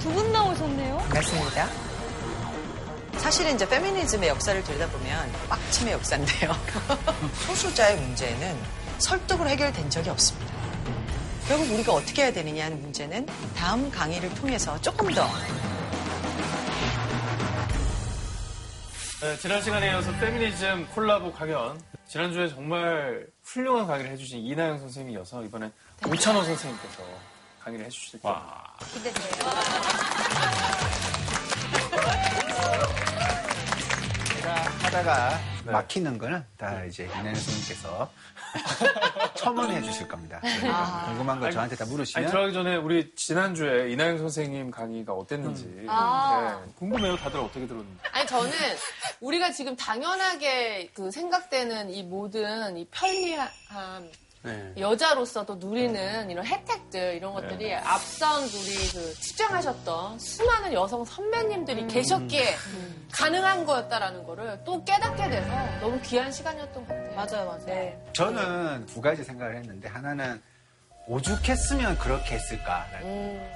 두 분 나오셨네요. 맞습니다. 사실은 이제 페미니즘의 역사를 들여다보면 빡침의 역사인데요. 소수자의 문제는 설득으로 해결된 적이 없습니다. 결국 우리가 어떻게 해야 되느냐 하는 문제는 다음 강의를 통해서 조금 더 네, 지난 시간에 이어서 페미니즘 콜라보 강연. 지난주에 정말 훌륭한 강의를 해주신 이나영 선생님이 이어서 이번엔 오찬호 선생님께서 강의를 해주실 겁니다. 기대돼요. 제가 하다가 네. 막히는 거는 다 이제 이나영 선생님께서 첨언해 주실 겁니다. 그러니까 궁금한 걸 저한테 다 아니, 물으시면 들어가기 전에 우리 지난주에 이나영 선생님 강의가 어땠는지. 아. 네, 궁금해요. 다들 어떻게 들었는지. 아니 저는 우리가 지금 당연하게 그 생각되는 이 모든 이 편리함 네. 여자로서도 누리는 이런 혜택들 이런 것들이 앞선 우리 그 측정하셨던 수많은 여성 선배님들이 계셨기에 가능한 거였다라는 거를 또 깨닫게 돼서 너무 귀한 시간이었던 것 같아요. 맞아요, 맞아요. 네. 저는 두 가지 생각을 했는데 하나는 오죽했으면 그렇게 했을까라는 음,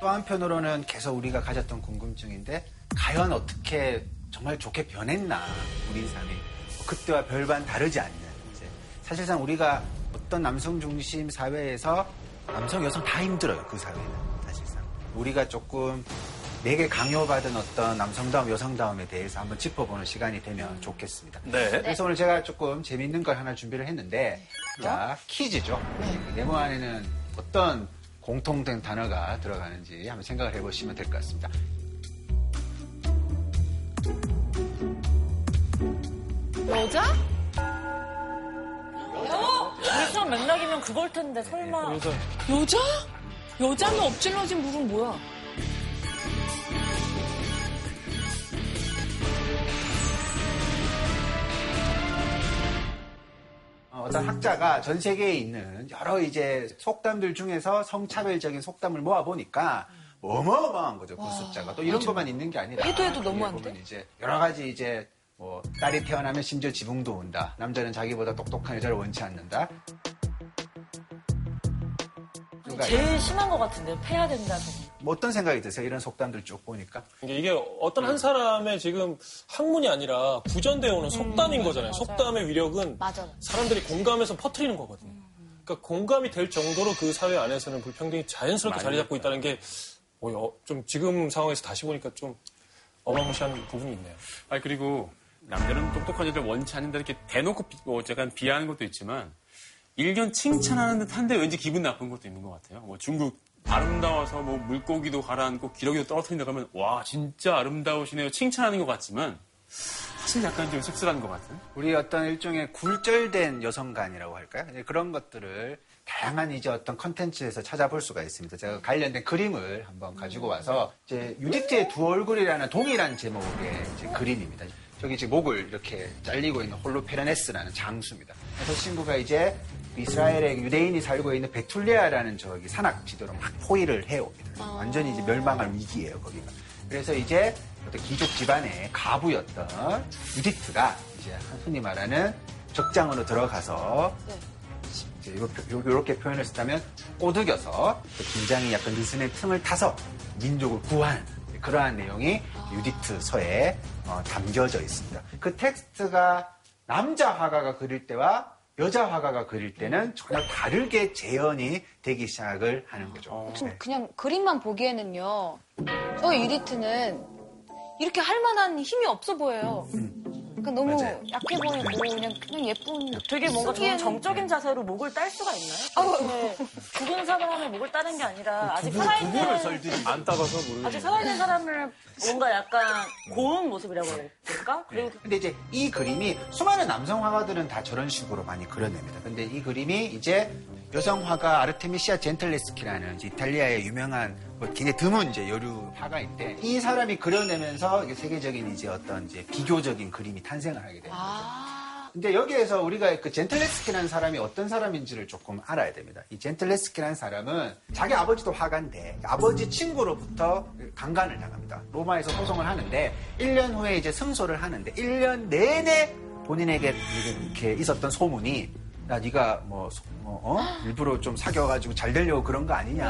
또 한편으로는 계속 우리가 가졌던 궁금증인데 과연 어떻게 정말 좋게 변했나 우리 삶이 뭐 그때와 별반 다르지 않는 이제 사실상 우리가 어떤 남성 중심 사회에서 남성 여성 다 힘들어요 그 사회는 사실상 우리가 조금 내게 강요받은 어떤 남성다움 여성다움에 대해서 한번 짚어보는 시간이 되면 좋겠습니다. 네. 그래서 오늘 제가 조금 재미있는 걸 하나 준비를 했는데 자 퀴즈죠. 이 네모 안에는 어떤 공통된 단어가 들어가는지 한번 생각을 해보시면 될 것 같습니다. 여자? 일상 맥락이면 그걸 텐데 설마 그래서 여자? 여자는 엎질러진 물은 뭐야? 어, 어떤 학자가 전 세계에 있는 여러 이제 속담들 중에서 성차별적인 속담을 모아 보니까 어마어마한 거죠 그 숫자가 또 이런 것만 있는 게 아니라 해도 해도 여기 너무한데? 이제 여러 가지 이제 뭐 딸이 태어나면 심지어 지붕도 온다 남자는 자기보다 똑똑한 여자를 원치 않는다 누가 제일 심한 것 같은데 패야 된다는 뭐 어떤 생각이 드세요 이런 속담들 쭉 보니까 이게 이게 어떤 한 사람의 지금 학문이 아니라 구전되어 오는 속담인 거잖아요. 속담의 위력은 맞아. 사람들이 공감해서 퍼뜨리는 거거든요. 그러니까 공감이 될 정도로 그 사회 안에서는 불평등이 자연스럽게 자리 잡고 있다는 게 어, 좀 지금 상황에서 다시 보니까 좀 어마무시한 부분이 있네요. 아 그리고 남자는 똑똑한 여자를 원치 않는다 이렇게 대놓고 비, 뭐 약간 비하하는 것도 있지만 일견 칭찬하는 듯한데 왠지 기분 나쁜 것도 있는 것 같아요. 뭐 중국 아름다워서 뭐 물고기도 가라앉고 기러기도 떨어뜨린다 그러면 와 진짜 아름다우시네요 칭찬하는 것 같지만 사실 약간 좀 씁쓸한 것 같은. 우리 어떤 일종의 굴절된 여성관이라고 할까요? 그런 것들을 다양한 이제 어떤 컨텐츠에서 찾아볼 수가 있습니다. 제가 관련된 그림을 한번 가지고 와서 이제 유디트의 두 얼굴이라는 동일한 제목의 그림입니다. 저기 이제 목을 이렇게 잘리고 있는 홀로페르네스라는 장수입니다. 그래서 친구가 이제 이스라엘의 유대인이 살고 있는 베툴레아라는 저기 산악 지도로 막 포위를 해옵니다. 완전히 이제 멸망할 위기예요, 거기가. 그래서 이제 어떤 귀족 집안의 가부였던 유디트가 이제 흔히 말하는 적장으로 들어가서 이제 요, 요, 요렇게 표현을 쓰다면 꼬드겨서 그 긴장이 약간 느슨의 틈을 타서 민족을 구하는 그러한 내용이 유디트 서에 어, 담겨져 있습니다. 그 텍스트가 남자 화가가 그릴 때와 여자 화가가 그릴 때는 전혀 다르게 재현이 되기 시작을 하는 거죠. 네. 그냥 그림만 보기에는요. 저 유디트는 이렇게 할 만한 힘이 없어 보여요. 그러니까 너무 맞아요. 약해 보이고 그냥 그냥 예쁜 되게 뭔가 좀 쓰기에는- 정적인 자세로 목을 딸 수가 있나요? 아우. 네. 죽은 사람을 목을 따는 게 아니라 아직 두부, 두부를 살아있는 안 따가서 모르겠어요. 아직 살아있는 사람을 뭔가 약간 고운 모습이라고 해야 될까? 그리고 근데 이제 이 그림이 수많은 남성 화가들은 다 저런 식으로 많이 그려냅니다. 근데 이 그림이 이제 여성 화가 아르테미시아 젠틀레스키라는 이탈리아의 유명한 뭐 굉장히 드문 이제 여류 화가인데 이 사람이 그려내면서 이게 세계적인 이제 어떤 이제 비교적인 그림이 탄생을 하게 됩니다. 아, 근데 여기에서 우리가 그 젠틀레스키라는 사람이 어떤 사람인지를 조금 알아야 됩니다. 이 젠틀레스키라는 사람은 자기 아버지도 화가인데 아버지 친구로부터 강간을 당합니다. 로마에서 소송을 하는데 1년 후에 이제 승소를 하는데 1년 내내 본인에게 이렇게 있었던 소문이 야 네가 뭐, 소- 뭐, 어? 일부러 좀 사귀어가지고 잘 되려고 그런 거 아니냐.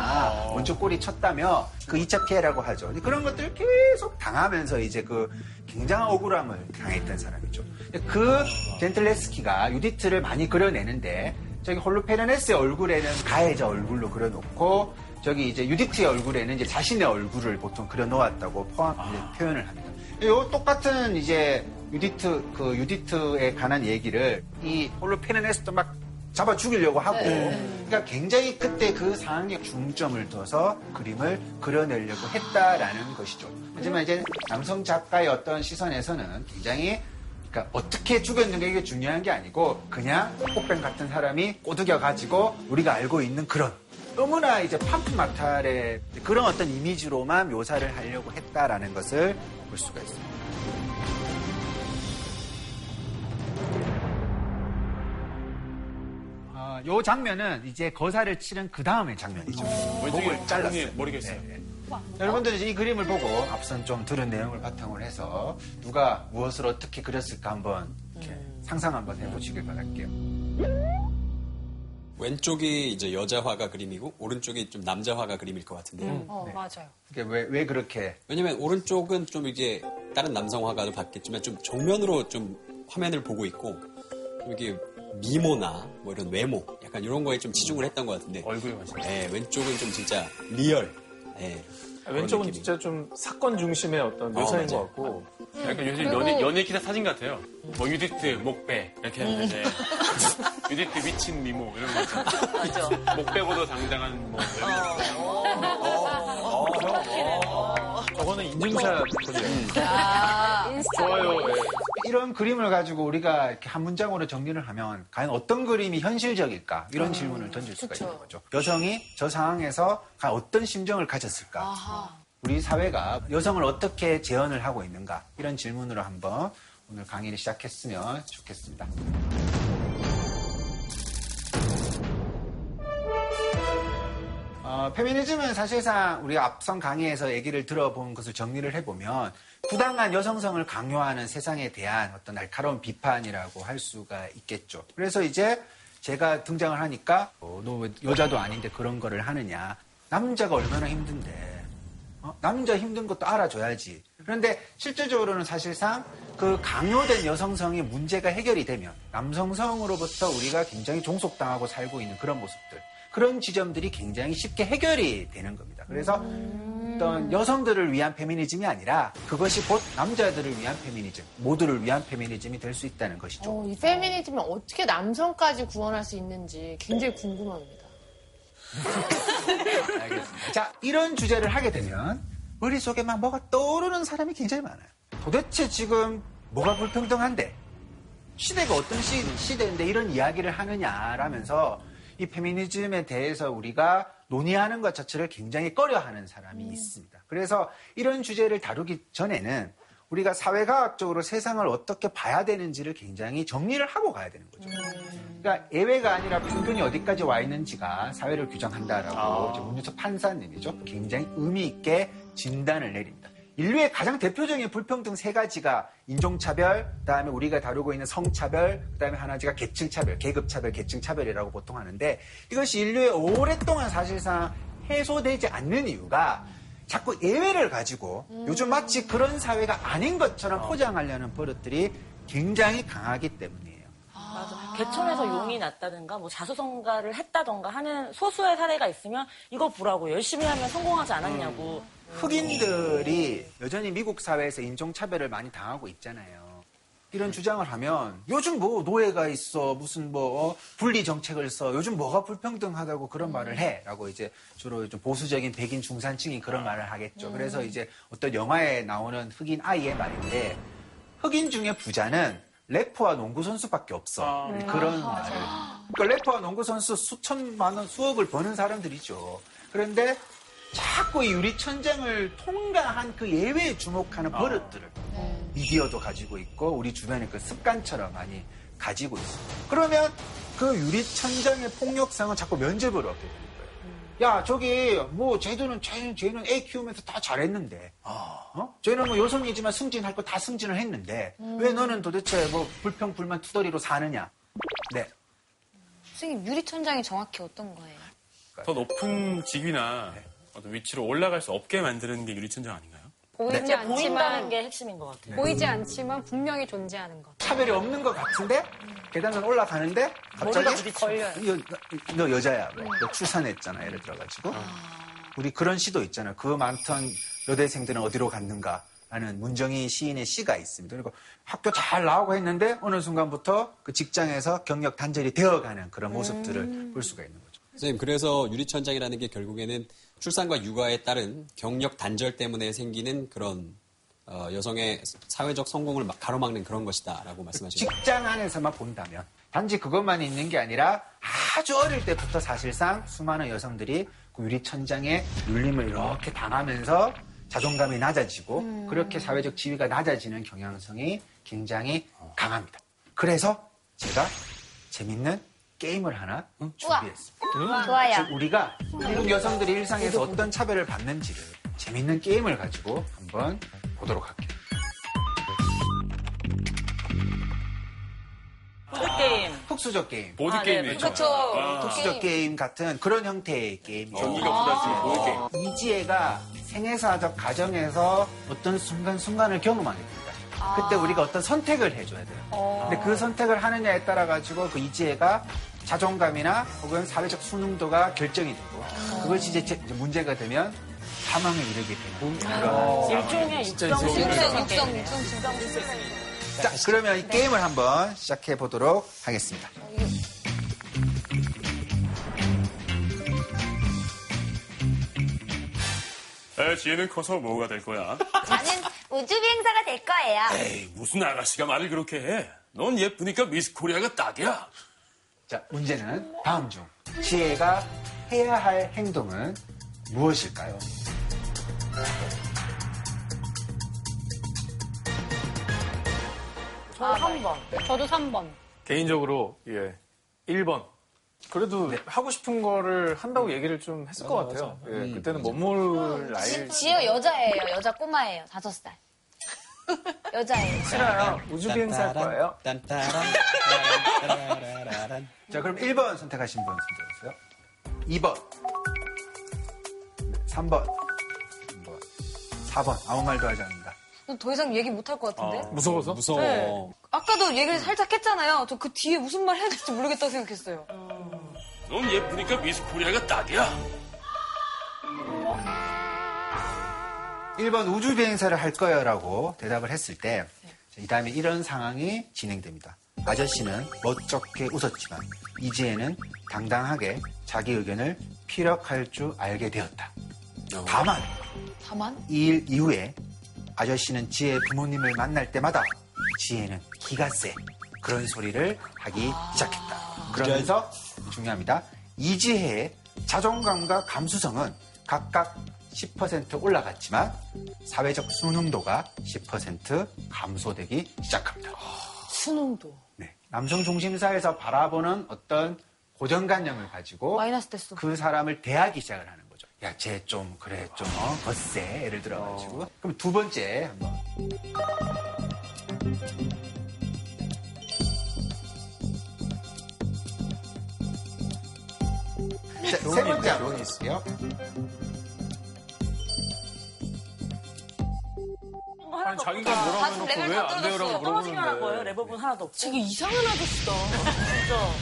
먼저 꼬리 쳤다며 그 2차 피해라고 하죠. 그런 것들을 계속 당하면서 이제 그 굉장한 억울함을 당했던 사람이죠. 그 젠틀레스키가 유디트를 많이 그려내는데 저기 홀로페르네스의 얼굴에는 가해자 얼굴로 그려놓고 저기 이제 유디트의 얼굴에는 이제 자신의 얼굴을 보통 그려놓았다고 포함, 이제 표현을 합니다. 요 똑같은 이제 유디트 그 유디트에 관한 얘기를 이 홀로페르네스도 막 잡아 죽이려고 하고 그러니까 굉장히 그때 그 상황에 중점을 둬서 그림을 그려내려고 했다라는 것이죠. 하지만 이제 남성 작가의 어떤 시선에서는 굉장히 그러니까 어떻게 죽였는가 이게 중요한 게 아니고 그냥 꽃뱀 같은 사람이 꼬드겨 가지고 우리가 알고 있는 그런 너무나 이제 팜프 마탈의 그런 어떤 이미지로만 묘사를 하려고 했다라는 것을 볼 수가 있습니다. 어, 요 장면은 이제 거사를 치른 그 다음의 장면이죠. 목을 잘랐어요. 자궁에 머리가 있어요. 네, 네. 여러분들 이제 이 그림을 보고 앞선 좀 들은 내용을 바탕으로 해서 누가 무엇을 어떻게 그렸을까 한번 이렇게 상상 한번 해보시길 바랄게요. 왼쪽이 이제 여자 화가 그림이고 오른쪽이 좀 남자 화가 그림일 것 같은데요. 어, 맞아요. 이게 왜, 왜 그렇게 왜냐면 오른쪽은 좀 이게 다른 남성 화가도 봤겠지만 좀 정면으로 좀 화면을 보고 있고 여기 미모나 뭐 이런 외모 약간 이런 거에 좀 치중을 했던 것 같은데 얼굴 맞아요. 예, 왼쪽은 좀 진짜 리얼. 예. 왼쪽은 느낌이. 진짜 좀 사건 중심의 어떤 묘사인 맞아요. 것 같고 약간 요즘 연예, 연예 기사 사진 같아요. 뭐 유디트 목배 이렇게 했는데 유디트 미친 미모 이런 거 있잖아요. 맞아. 목 빼고도 당당한 뭐 이런 거. 저거는 인증샷이에요. 좋아요. 예. 이런 그림을 가지고 우리가 이렇게 한 문장으로 정리를 하면 과연 어떤 그림이 현실적일까 이런 질문을 던질 수가 있는 거죠. 여성이 저 상황에서 과연 어떤 심정을 가졌을까? 우리 사회가 여성을 어떻게 재현을 하고 있는가 이런 질문으로 한번 오늘 강의를 시작했으면 좋겠습니다. 어, 페미니즘은 사실상 우리가 앞선 강의에서 얘기를 들어본 것을 정리를 해보면 부당한 여성성을 강요하는 세상에 대한 어떤 날카로운 비판이라고 할 수가 있겠죠. 그래서 이제 제가 등장을 하니까 어, 너왜 여자도 아닌데 그런 거를 하느냐. 남자가 얼마나 힘든데 어? 남자 힘든 것도 알아줘야지. 그런데 실질적으로는 사실상 그 강요된 여성성의 문제가 해결이 되면 남성성으로부터 우리가 굉장히 종속당하고 살고 있는 그런 모습들. 그런 지점들이 굉장히 쉽게 해결이 되는 겁니다. 그래서 어떤 여성들을 위한 페미니즘이 아니라 그것이 곧 남자들을 위한 페미니즘, 모두를 위한 페미니즘이 될 수 있다는 것이죠. 어, 이 페미니즘을 어떻게 남성까지 구원할 수 있는지 굉장히 궁금합니다. 알겠습니다. 자, 이런 주제를 하게 되면 머릿속에 막 뭐가 떠오르는 사람이 굉장히 많아요. 도대체 지금 뭐가 불평등한데? 시대가 어떤 시, 시대인데 이런 이야기를 하느냐라면서 이 페미니즘에 대해서 우리가 논의하는 것 자체를 굉장히 꺼려하는 사람이 있습니다. 그래서 이런 주제를 다루기 전에는 우리가 사회과학적으로 세상을 어떻게 봐야 되는지를 굉장히 정리를 하고 가야 되는 거죠. 그러니까 예외가 아니라 평균이 어디까지 와 있는지가 사회를 규정한다라고 이제 문유서 판사님이죠. 굉장히 의미 있게 진단을 내립니다. 인류의 가장 대표적인 불평등 세 가지가 인종차별, 그다음에 우리가 다루고 있는 성차별, 그다음에 하나가 계층차별, 계급차별, 계층차별이라고 보통 하는데 이것이 인류에 오랫동안 사실상 해소되지 않는 이유가 자꾸 예외를 가지고 요즘 마치 그런 사회가 아닌 것처럼 포장하려는 버릇들이 굉장히 강하기 때문이에요. 맞아. 개천에서 용이 났다든가 뭐 자수성가를 했다던가 하는 소수의 사례가 있으면 이거 보라고 열심히 하면 성공하지 않았냐고. 흑인들이 여전히 미국 사회에서 인종차별을 많이 당하고 있잖아요. 이런 주장을 하면 요즘 뭐 노예가 있어 무슨 뭐 어, 분리 정책을 써 요즘 뭐가 불평등하다고 그런 말을 해라고 이제 주로 좀 보수적인 백인 중산층이 그런 말을 하겠죠. 그래서 이제 어떤 영화에 나오는 흑인 아이의 말인데 흑인 중에 부자는 래퍼와 농구 선수밖에 없어 그런 말을. 그러니까 래퍼와 농구 선수 수천만 원 수억을 버는 사람들이죠. 그런데 자꾸 이 유리 천장을 통과한 그 예외에 주목하는 버릇들을 미디어도 가지고 있고 우리 주변의 그 습관처럼 많이 가지고 있습니다. 그러면 그 유리 천장의 폭력성은 자꾸 면접을 얻게 되는 거예요. 야 저기 뭐 쟤들은 쟤는, 쟤는 애 키우면서 다 잘했는데 어? 쟤는 뭐 여성이지만 승진할 거 다 승진을 했는데 왜 너는 도대체 뭐 불평 불만 투덜이로 사느냐? 네. 선생님 유리천장이 정확히 어떤 거예요? 더 높은 직위나 어떤 위치로 올라갈 수 없게 만드는 게 유리천장 아닌가요? 보이지 보인다는 않지만 게 핵심인 것 같아요. 보이지 않지만 분명히 존재하는 것. 차별이 없는 것 같은데? 계단을 올라가는데? 갑자기? 부딪혀요. 여, 너 여자야. 왜? 너 출산했잖아 예를 들어가지고. 우리 그런 시도 있잖아 그 많던 여대생들은 어디로 갔는가? 라는 문정희 시인의 시가 있습니다. 그리고 학교 잘 나오고 했는데 어느 순간부터 그 직장에서 경력 단절이 되어가는 그런 모습들을 볼 수가 있는 거죠. 선생님, 그래서 유리천장이라는 게 결국에는 출산과 육아에 따른 경력 단절 때문에 생기는 그런 어, 여성의 사회적 성공을 막 가로막는 그런 것이다라고 말씀하시는 거예요. 직장 안에서만 본다면 단지 그것만 있는 게 아니라 아주 어릴 때부터 사실상 수많은 여성들이 그 유리천장에 눌림을 이렇게 당하면서 자존감이 낮아지고 그렇게 사회적 지위가 낮아지는 경향성이 굉장히 강합니다. 그래서 제가 재밌는 게임을 하나 준비했습니다. 좋아요. 즉 우리가 한국 여성들이 일상에서 어떤 차별을 받는지를 재밌는 게임을 가지고 한번 보도록 할게요. 보드게임. 흑수저 게임. 보드 아, 게임이 네. 그쵸. 흑수저 게임 같은 그런 형태의 게임이죠. 전기가 부딪히는 보드 게임. 이지혜가 생애사적 가정에서 어떤 순간순간을 경험하게 됩니다. 그때 우리가 어떤 선택을 해줘야 돼요. 근데 그 선택을 하느냐에 따라 가지고 그 이지혜가 자존감이나 혹은 사회적 수능도가 결정이 되고 그것이 이제, 문제가 되면 사망에 이르게 되는 그런 일종의 육성 육성, 육성, 육성, 자, 그러면 이 게임을 한번 시작해 보도록 하겠습니다. 에, 지혜는 커서 뭐가 될 거야? 나는 우주 비행사가 될 거예요. 에이, 무슨 아가씨가 말을 그렇게 해? 넌 예쁘니까 미스 코리아가 딱이야. 자, 문제는 다음 중 지혜가 해야 할 행동은 무엇일까요? 저한 번. 저도 3번. 개인적으로 예 1번. 그래도 하고 싶은 거를 한다고 얘기를 좀 했을 것 같아요. 예, 그때는 몸물 나이 지혜 여자예요. 여자 꼬마예요. 다섯 살. 여자예요. 싫어요. 우주 비행사 할 거예요. 자, 그럼 1번 선택하신 분 선택해주세요. 2번. 3번. 3번. 4번. 아무 말도 하지 않는다. 더 이상 얘기 못 할 것 같은데? 무서워서? 무서워. 네. 아까도 얘기를 살짝 했잖아요. 저 그 뒤에 무슨 말 해야 될지 모르겠다고 생각했어요. 넌 예쁘니까 미스 코리아가 딱이야. 1번 우주 비행사를 할 거예요라고 대답을 했을 때, 이 다음에 이런 상황이 진행됩니다. 아저씨는 멋쩍게 웃었지만, 이지혜는 당당하게 자기 의견을 피력할 줄 알게 되었다. 다만, 다만 이 일 이후에 아저씨는 지혜 부모님을 만날 때마다 지혜는 기가 세 그런 소리를 하기 시작했다. 그러면서 중요합니다. 이지혜의 자존감과 감수성은 각각 10% 올라갔지만 사회적 수능도가 10% 감소되기 시작합니다. 수능도. 네. 남성 중심사에서 바라보는 어떤 고정관념을 가지고 마이너스 됐어. 그 사람을 대하기 시작을 하는 거죠. 야, 쟤 좀 그래 좀 어, 거세 예를 들어 가지고. 그럼 두 번째 한번. 자, 세 번째 한번 있어요. 아니, 자기가 뭐라고 다 해놓고 레벨 왜다안 돼요라고 떨어졌어. 떨어지기만 한 거예요. 물어보는데. 레버분 하나도 없고. 되게 이상한 아저씨다. 진짜.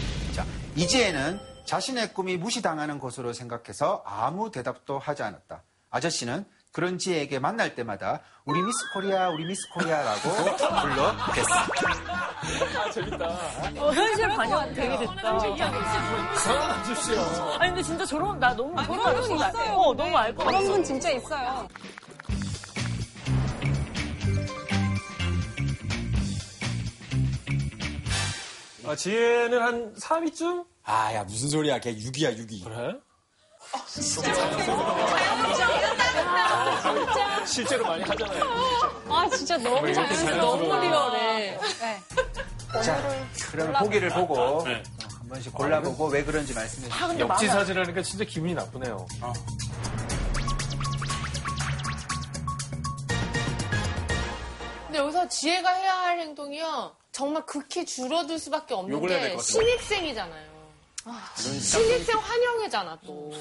자, 이지혜는 자신의 꿈이 무시당하는 것으로 생각해서 아무 대답도 하지 않았다. 아저씨는 그런 지혜에게 만날 때마다 우리 미스 코리아, 우리 미스 코리아라고 불러댔습니다. 어, 현실 반영 되게 됐다. 아니 근데 진짜 저런 나 너무 저런 아저씨 나- 있어요. 어 너무 알것 같아. 그런 분 진짜 있어요. 아, 지혜는 한 3위쯤? 아, 야, 무슨 소리야. 걔 6이야, 6이. 그래? 실제로 많이 하잖아요. 아, 진짜 너무 자연스러워. 너무 리얼해. 자, 그럼 보기를 보고 네. 한 번씩 골라보고 왜 그런지 말씀해 주세요. 역지사지라니까 진짜 기분이 나쁘네요. 근데 여기서 지혜가 해야 할 행동이요. 정말 극히 줄어들 수밖에 없는 욕을 해야 게 될것 같아요. 신입생이잖아요. 신입생 환영회잖아 또.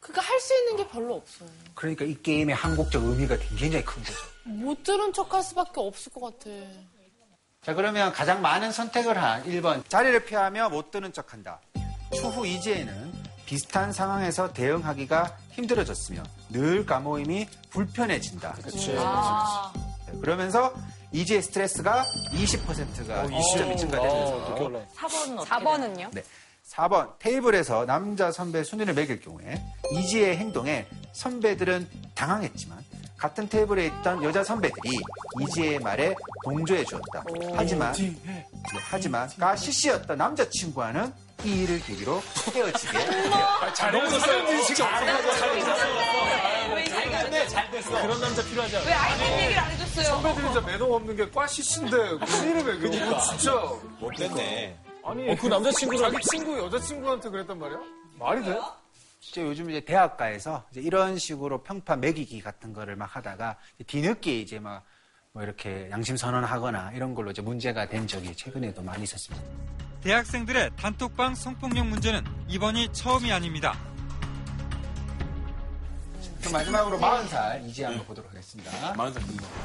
그러니까 할 수 있는 게 별로 없어요. 그러니까 이 게임의 한국적 의미가 굉장히 큰 거죠. 못 들은 척 할 수밖에 없을 것 같아. 자, 그러면 가장 많은 선택을 한 1번. 자리를 피하며 못 드는 척 한다. 추후 이지에는 비슷한 상황에서 대응하기가 힘들어졌으며 늘 까모임이 불편해진다. 아, 네, 그러면서 이지의 스트레스가 20%가 20점이 증가되면서 이렇게 올라. 4번은 어떻게 4번은요? 네. 4번 테이블에서 남자 선배 순위를 매길 경우에 이지의 행동에 선배들은 당황했지만 같은 테이블에 있던 여자 선배들이 이지의 말에 동조해 주었다. 하지만 네, 하지만 가 CC였던 남자친구와는 이 일을 계기로 헤어지게 되었다. 잘했었어요. 지금 그런 남자 필요하지 않아. 왜 아이템 얘기를 안 해줬어요? 선배들이 진짜 매너가 없는 게 꽈시신데 무슨 이름에 그러니까. 진짜 못됐네. 아니 어, 그 남자친구랑 자기 친구 여자친구한테 그랬단 말이야? 말이 돼? 진짜 요즘 이제 대학가에서 이제 이런 식으로 평판 매기기 같은 거를 막 하다가 뒤늦게 이제 막 뭐 이렇게 양심 선언하거나 이런 걸로 이제 문제가 된 적이 최근에도 많이 있었습니다. 대학생들의 단톡방 성폭력 문제는 이번이 처음이 아닙니다. 그럼 마지막으로 40살 이지 한번 보도록 하겠습니다. 마흔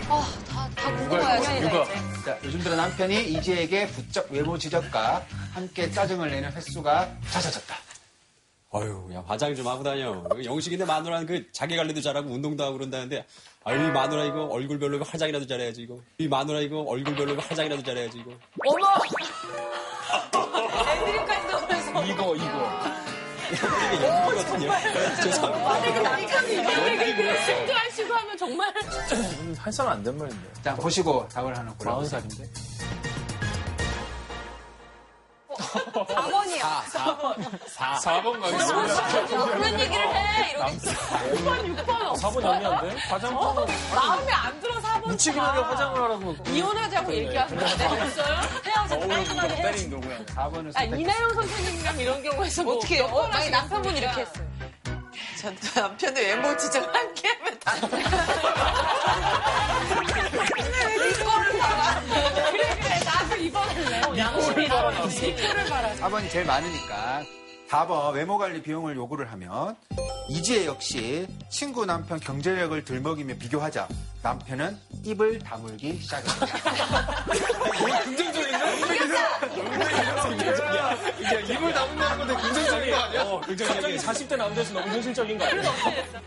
아, 다, 다 궁금해요. 누가? 자, 요즘 들어 남편이 이지에게 부쩍 외모 지적과 함께 짜증을 내는 횟수가 잦아졌다. 어휴, 야, 화장 좀 하고 다녀. 영식인데 마누라는 그 자기 관리도 잘하고 운동도 하고 그런다는데, 아유, 이 마누라 이거 얼굴별로 화장이라도 잘해야지, 이거. 이 마누라 이거 얼굴별로 화장이라도 잘해야지, 이거. 어머! 연기거든요. 죄송합니다. 신도 하시고 하면 정말. 한 살 안 된 말인데 자, 보시고 답을 하나 골라보세요. 40살인데 4번이요. 4번 가겠습니다 그런 얘기를 해. 이러고 6번, 6번. 4번 영리한데? 화장품 마음에 안 들어 4번. 묵직하게 화장을 하라고 이혼하자고 얘기하는 거 없어요? 헤어져 깔끔하게. 때린 거고요. 4번을 아. 이나영 선생님이랑 이런 경우에서 뭐 어떻게 해요? 어, 만약? 남편분이 이렇게 했어요. 전 남편의 외모 지적 함께 하면 다 4번이 제일 많으니까. 4번 외모 관리 비용을 요구를 하면 이지혜 역시 친구 남편 경제력을 들먹이며 비교하자. 남편은 입을 다물기 시작했다. 이게 입을 다문다는 건데 긍정적인 거 아니야? 어, 갑자기 40대 남자에서 너무 현실적인 거 아니야?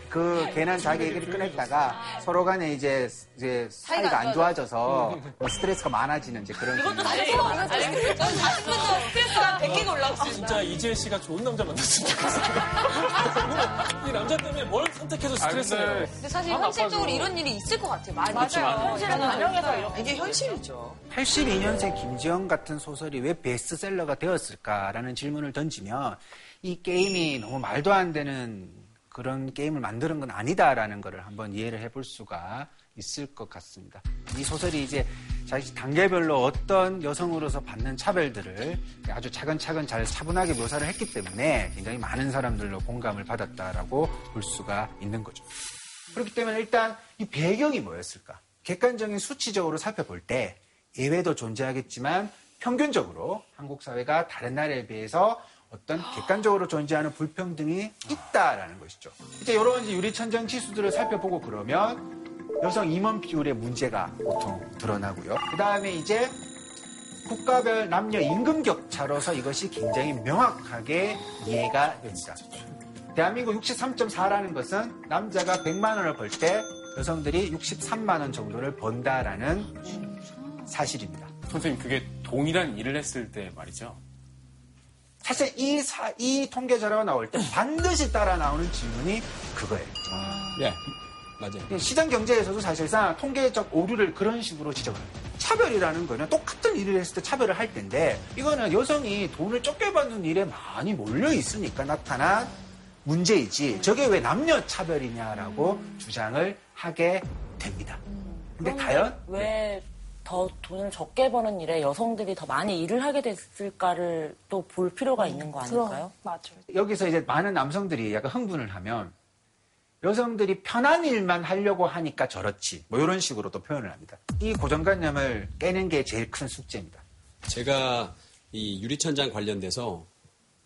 그 괜한 자기 얘기를 꺼냈다가 서로 간에 이제 이제 사이가 안 좋아져서 뭐 스트레스가 많아지는 이제 그런 이것도 다시. 전 40분도 스트레스가 100개가 올라왔어요. 진짜 이지혜 씨가 좋은 남자 만났으면 좋겠어. 이 남자 때문에 뭘 선택해도 스트레스네요. 근데 근데 사실 현실적으로 이런 일이 있을 것 같아요. 많이. 맞아요. 현실은 반영해서 이렇게. 이게 현실이죠. 82년생 김지영 같은 소설이 왜 베스트셀러가 되었을까라는 질문을 던지면 이 게임이 너무 말도 안 되는 그런 게임을 만드는 건 아니다라는 것을 한번 이해를 해볼 수가 있을 것 같습니다. 이 소설이 이제 자기 단계별로 어떤 여성으로서 받는 차별들을 아주 차근차근 잘 차분하게 묘사를 했기 때문에 굉장히 많은 사람들로 공감을 받았다라고 볼 수가 있는 거죠. 그렇기 때문에 일단 이 배경이 뭐였을까? 객관적인 수치적으로 살펴볼 때 예외도 존재하겠지만 평균적으로 한국 사회가 다른 나라에 비해서 어떤 객관적으로 존재하는 불평등이 있다라는 것이죠. 이제 이런 이제 유리천장 지수들을 살펴보고 그러면 여성 임원 비율의 문제가 보통 드러나고요. 그 다음에 이제 국가별 남녀 임금 격차로서 이것이 굉장히 명확하게 이해가 됩니다. 대한민국 63.4라는 것은 남자가 100만 원을 벌 때 여성들이 63만 원 정도를 번다라는 사실입니다. 선생님, 그게 동일한 일을 했을 때 말이죠. 사실 이, 사- 이 통계 자료가 나올 때 반드시 따라 나오는 질문이 그거예요. 예, 맞아요. 시장 경제에서도 사실상 통계적 오류를 그런 식으로 지적을 합니다. 차별이라는 거는 똑같은 일을 했을 때 차별을 할 텐데 이거는 여성이 돈을 적게 받는 일에 많이 몰려 있으니까 나타난 문제이지 저게 왜 남녀 차별이냐라고 주장을 하게 됩니다. 근데 과연 왜 더 돈을 적게 버는 일에 여성들이 더 많이 일을 하게 됐을까를 또 볼 필요가 있는 거 아닐까요? 맞아요. 여기서 이제 많은 남성들이 약간 흥분을 하면 여성들이 편한 일만 하려고 하니까 저렇지 뭐 이런 식으로 또 표현을 합니다. 이 고정관념을 깨는 게 제일 큰 숙제입니다. 제가 이 유리천장 관련돼서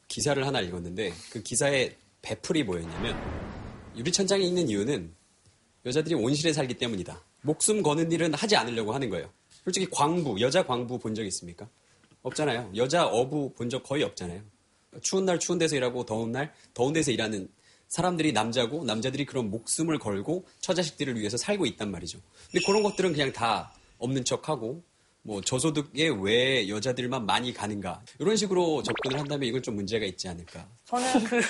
기사를 하나 읽었는데 그 기사의 배풀이 뭐였냐면 유리천장에 있는 이유는 여자들이 온실에 살기 때문이다. 목숨 거는 일은 하지 않으려고 하는 거예요. 솔직히 광부, 여자 광부 본 적 있습니까? 없잖아요. 여자 어부 본 적 거의 없잖아요. 추운 날 추운 데서 일하고 더운 날 더운 데서 일하는 사람들이 남자고 남자들이 그런 목숨을 걸고 처자식들을 위해서 살고 있단 말이죠. 근데 그런 것들은 그냥 다 없는 척하고 뭐 저소득에 왜 여자들만 많이 가는가 이런 식으로 접근을 한다면 이건 좀 문제가 있지 않을까. 저는 그,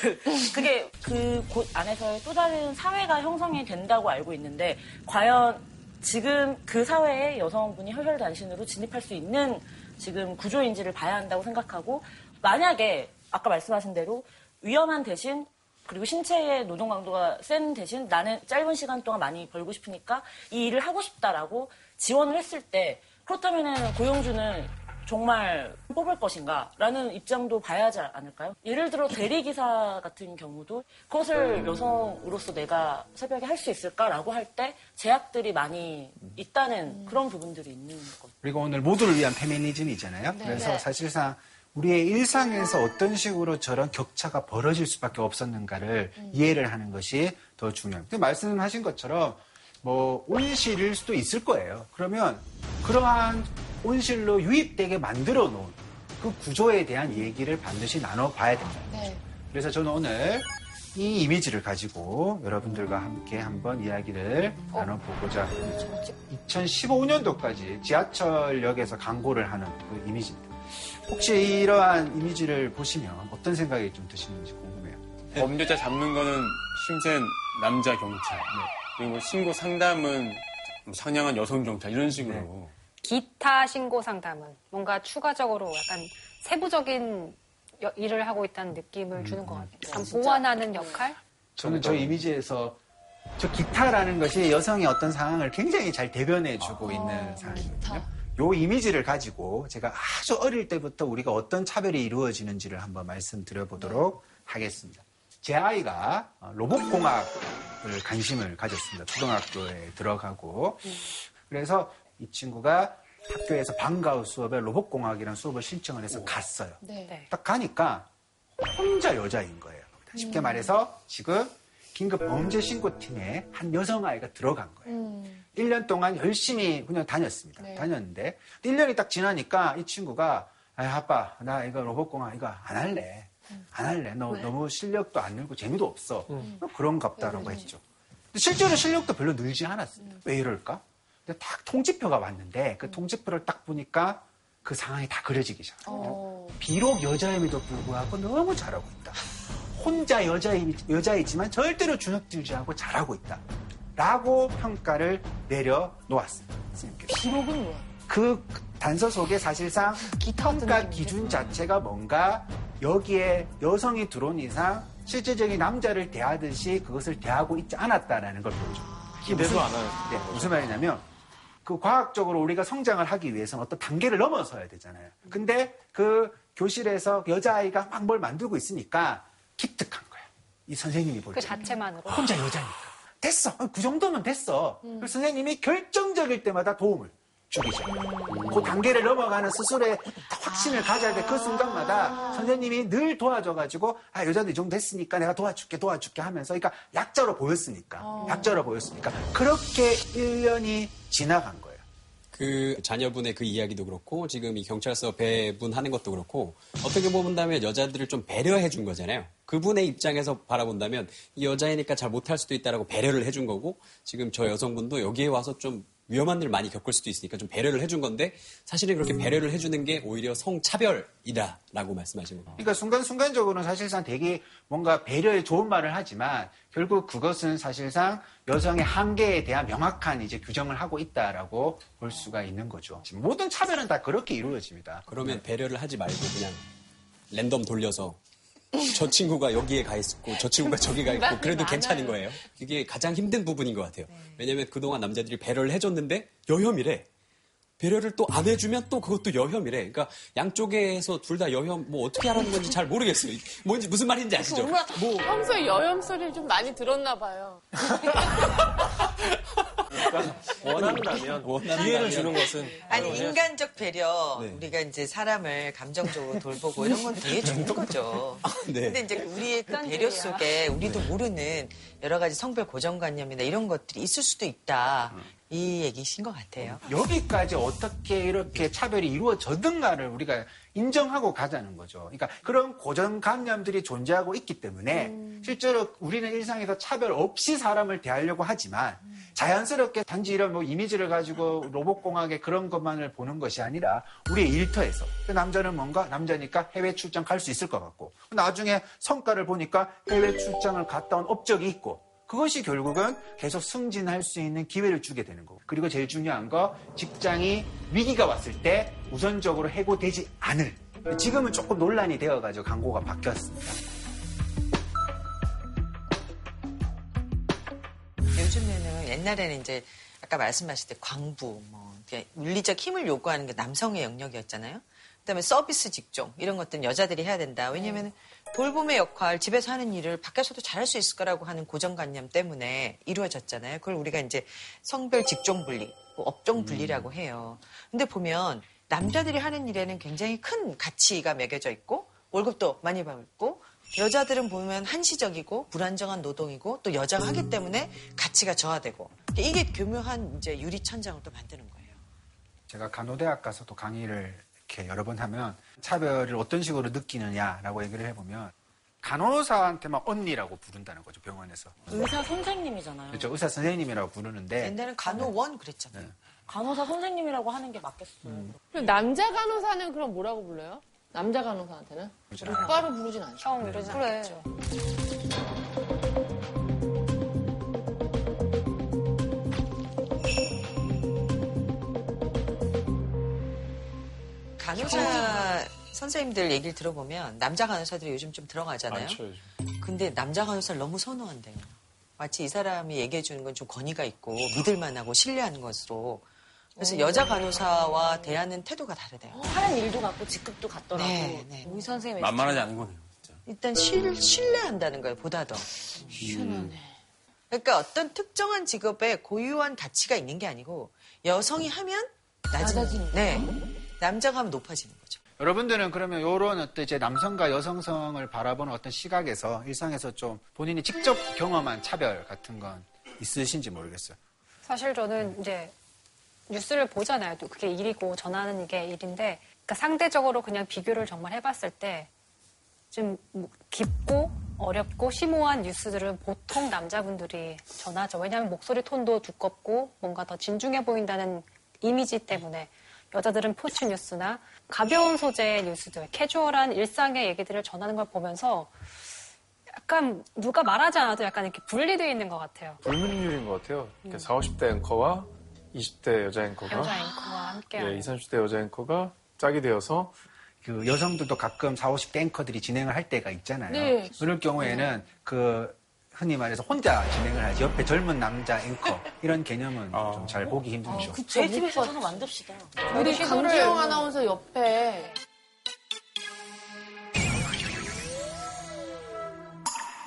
그게 그 곳 안에서의 또 다른 사회가 형성이 된다고 알고 있는데, 과연 지금 그 사회에 여성분이 혈혈단신으로 진입할 수 있는 지금 구조인지를 봐야 한다고 생각하고, 만약에 아까 말씀하신 대로 위험한 대신 그리고 신체의 노동 강도가 센 대신 나는 짧은 시간 동안 많이 벌고 싶으니까 이 일을 하고 싶다라고 지원을 했을 때 그렇다면 고용주는 정말 뽑을 것인가? 라는 입장도 봐야 하지 않을까요? 예를 들어 대리기사 같은 경우도 그것을 여성으로서 내가 새벽에 할 수 있을까라고 할 때 제약들이 많이 있다는 그런 부분들이 있는 거죠. 그리고 오늘 모두를 위한 페미니즘이잖아요. 그래서 네. 사실상 우리의 일상에서 어떤 식으로 저런 격차가 벌어질 수밖에 없었는가를 이해를 하는 것이 더 중요합니다. 근데 말씀하신 것처럼 뭐 온실일 수도 있을 거예요. 그러면 그러한 온실로 유입되게 만들어 놓은 그 구조에 대한 얘기를 반드시 나눠봐야 됩니다. 네. 그래서 저는 오늘 이 이미지를 가지고 여러분들과 함께 한번 이야기를 나눠보고자 2015년도까지 지하철역에서 광고를 하는 그 이미지입니다. 혹시 이러한 이미지를 보시면 어떤 생각이 좀 드시는지 궁금해요. 범죄자 잡는 거는 힘센 남자 경찰. 그리고 뭐 신고 상담은 뭐 상냥한 여성 경찰 이런 식으로. 기타 신고 상담은 뭔가 추가적으로 약간 세부적인 여- 일을 하고 있다는 느낌을 주는 것 같아요. 약간 보완하는 역할? 저는 저 이미지에서 저 기타라는 것이 여성의 어떤 상황을 굉장히 잘 대변해주고 있는 상황이거든요. 요 이미지를 가지고 제가 아주 어릴 때부터 우리가 어떤 차별이 이루어지는지를 한번 말씀드려보도록 하겠습니다. 제 아이가 어, 로봇공학을 관심을 가졌습니다. 초등학교에 들어가고. 그래서 이 친구가 학교에서 방과후 수업에 로봇공학이라는 수업을 신청을 해서 갔어요. 네. 딱 가니까 혼자 여자인 거예요. 쉽게 말해서 지금 긴급 범죄 신고팀에 한 여성아이가 들어간 거예요. 1년 동안 열심히 그냥 다녔습니다. 네. 다녔는데 1년이 딱 지나니까 이 친구가 아 아빠 나 이거 로봇공학 이거 안 할래. 안 할래. 너, 너무 실력도 안 늘고 재미도 없어. 그런갑다라고 했죠. 근데 실제로 실력도 별로 늘지 않았습니다. 왜 이럴까? 근데 딱 통지표가 왔는데 그 통지표를 딱 보니까 그 상황이 다 그려지기 시작합니다. 어. 비록 여자임에도 불구하고 너무 잘하고 있다. 혼자 여자이, 여자이지만 절대로 주눅들지 않고 잘하고 있다. 라고 평가를 내려놓았습니다. 선생님께서. 기록은 뭐야? 그 단서 속에 사실상 기타 평가. 기준 자체가 뭔가 여기에 여성이 들어온 이상 실제적인 남자를 대하듯이 그것을 대하고 있지 않았다라는 걸 보여줘. 이게 기대도 무슨- 안 하요. 네, 무슨 말이냐면 그 과학적으로 우리가 성장을 하기 위해서는 어떤 단계를 넘어서야 되잖아요. 근데 그 교실에서 여자아이가 막 뭘 만들고 있으니까 기특한 거야. 이 선생님이 볼그 때. 자체만으로. 혼자 여자니까. 됐어. 그 정도면 됐어. 그래서 선생님이 결정적일 때마다 도움을 주기죠. 그 단계를 넘어가는 스스로의 확신을 가져야 돼. 그 순간마다 선생님이 늘 도와줘가지고, 아, 여자도 이 정도 됐으니까 내가 도와줄게, 도와줄게 하면서, 그러니까 약자로 보였으니까. 약자로 보였으니까. 그렇게 1년이 지나간 거예요. 그 자녀분의 그 이야기도 그렇고 지금 이 경찰서 배분하는 것도 그렇고 어떻게 본다면 여자들을 좀 배려해 준 거잖아요. 그분의 입장에서 바라본다면 이 여자이니까 잘 못할 수도 있다라고 배려를 해준 거고 지금 저 여성분도 여기에 와서 좀 위험한 일 많이 겪을 수도 있으니까 좀 배려를 해준 건데 사실은 그렇게 배려를 해주는 게 오히려 성차별이다라고 말씀하신 거예요. 그러니까 순간순간적으로는 사실상 되게 뭔가 배려에 좋은 말을 하지만 결국 그것은 사실상 여성의 한계에 대한 명확한 이제 규정을 하고 있다라고 볼 수가 있는 거죠. 모든 차별은 다 그렇게 이루어집니다. 그러면 배려를 하지 말고 그냥 랜덤 돌려서 저 친구가 여기에 가 있고 저 친구가 저기 가 있고 그래도 괜찮은 거예요. 그게 가장 힘든 부분인 것 같아요. 왜냐하면 그동안 남자들이 배려를 해줬는데 여혐이래. 배려를 또 안 해주면 또 그것도 여혐이래. 그러니까 양쪽에서 둘 다 여혐 뭐 어떻게 하라는 건지 잘 모르겠어요. 뭔지 무슨 말인지 아시죠? 뭐 평소에 여염 소리를 좀 많이 들었나 봐요. 원한다면 원한다면. 기회를 주는 것은 아니 인간적 배려 네. 우리가 이제 사람을 감정적으로 돌보고 이런 건 되게 좋은 거죠. 네. 근데 이제 우리의 그 배려 속에 우리도 모르는 여러 가지 성별 고정관념이나 이런 것들이 있을 수도 있다. 이 얘기신 것 같아요. 여기까지 어떻게 이렇게 차별이 이루어졌는가를 우리가 인정하고 가자는 거죠. 그러니까 그런 고정관념들이 존재하고 있기 때문에 실제로 우리는 일상에서 차별 없이 사람을 대하려고 하지만 자연스럽게 단지 이런 뭐 이미지를 가지고 로봇공학의 그런 것만을 보는 것이 아니라 우리의 일터에서. 그 남자는 뭔가? 남자니까 해외 출장 갈 수 있을 것 같고. 나중에 성과를 보니까 해외 출장을 갔다 온 업적이 있고 그것이 결국은 계속 승진할 수 있는 기회를 주게 되는 거고. 그리고 제일 중요한 거, 직장이 위기가 왔을 때 우선적으로 해고되지 않을. 지금은 조금 논란이 되어가지고 광고가 바뀌었습니다. 요즘에는 옛날에는 이제 아까 말씀하실 때 광부, 뭐 물리적 힘을 요구하는 게 남성의 영역이었잖아요. 그다음에 서비스 직종 이런 것들은 여자들이 해야 된다. 왜냐하면 돌봄의 역할, 집에서 하는 일을 밖에서도 잘할 수 있을 거라고 하는 고정관념 때문에 이루어졌잖아요. 그걸 우리가 이제 성별 직종 분리, 뭐 업종 분리라고 해요. 근데 보면 남자들이 하는 일에는 굉장히 큰 가치가 매겨져 있고 월급도 많이 받고 여자들은 보면 한시적이고 불안정한 노동이고 또 여자가 하기 때문에 가치가 저하되고 이게 교묘한 이제 유리천장을 또 만드는 거예요. 제가 간호대학 가서도 강의를 이렇게 여러 번 하면 차별을 어떤 식으로 느끼느냐라고 얘기를 해보면 간호사한테만 언니라고 부른다는 거죠, 병원에서. 의사 선생님이잖아요. 그렇죠. 의사 선생님이라고 부르는데 옛날엔 간호원 그랬잖아요. 간호사 선생님이라고 하는 게 맞겠어요. 그럼 남자 간호사는 그럼 뭐라고 불러요? 남자 간호사한테는? 않아요. 오빠로 부르진 않죠. 형 이러지 그래. 않겠죠. 간호사 선생님들 얘기를 들어보면 남자 간호사들이 요즘 좀 들어가잖아요. 많죠. 근데 남자 간호사를 너무 선호한대요. 마치 이 사람이 얘기해 주는 건 좀 권위가 있고 믿을 만하고 신뢰하는 것으로. 그래서 여자 간호사와 대하는 태도가 다르대요. 하는 일도 같고 직급도 같더라고. 네, 네. 우리 선생님의 만만하지 않은 거네요. 진짜. 일단 신, 신뢰한다는 거예요, 보다 더. 희한하네. 그러니까 어떤 특정한 직업에 고유한 가치가 있는 게 아니고 여성이 하면 낮아지는 낮아지는 네. 남자가 하면 높아지는 거죠. 여러분들은 그러면 이런 어떤 이제 남성과 여성성을 바라보는 어떤 시각에서 일상에서 좀 본인이 직접 경험한 차별 같은 건 있으신지 모르겠어요. 사실 저는 이제 뉴스를 보잖아요. 또 그게 일이고 전하는 게 일인데, 그러니까 상대적으로 그냥 비교를 정말 해봤을 때 좀 깊고 어렵고 심오한 뉴스들은 보통 남자분들이 전하죠. 왜냐하면 목소리 톤도 두껍고 뭔가 더 진중해 보인다는 이미지 때문에 여자들은 포츠 뉴스나 가벼운 소재의 뉴스들, 캐주얼한 일상의 얘기들을 전하는 걸 보면서 약간 누가 말하지 않아도 약간 이렇게 분리되어 있는 것 같아요. 불문율인 것 같아요. 그러니까 40, 50대 앵커와 20대 여자 앵커가 여자 앵커와 함께 예, 하는. 20, 30대 여자 앵커가 짝이 되어서 그 여성들도 가끔 40, 50대 앵커들이 진행을 할 때가 있잖아요. 네. 그럴 경우에는 그 흔히 말해서 혼자 진행을 하지 옆에 젊은 남자 앵커 이런 개념은 좀잘 보기 힘들죠. 저희 집에서 하나 만듭시다. 우리 강주영 아나운서 옆에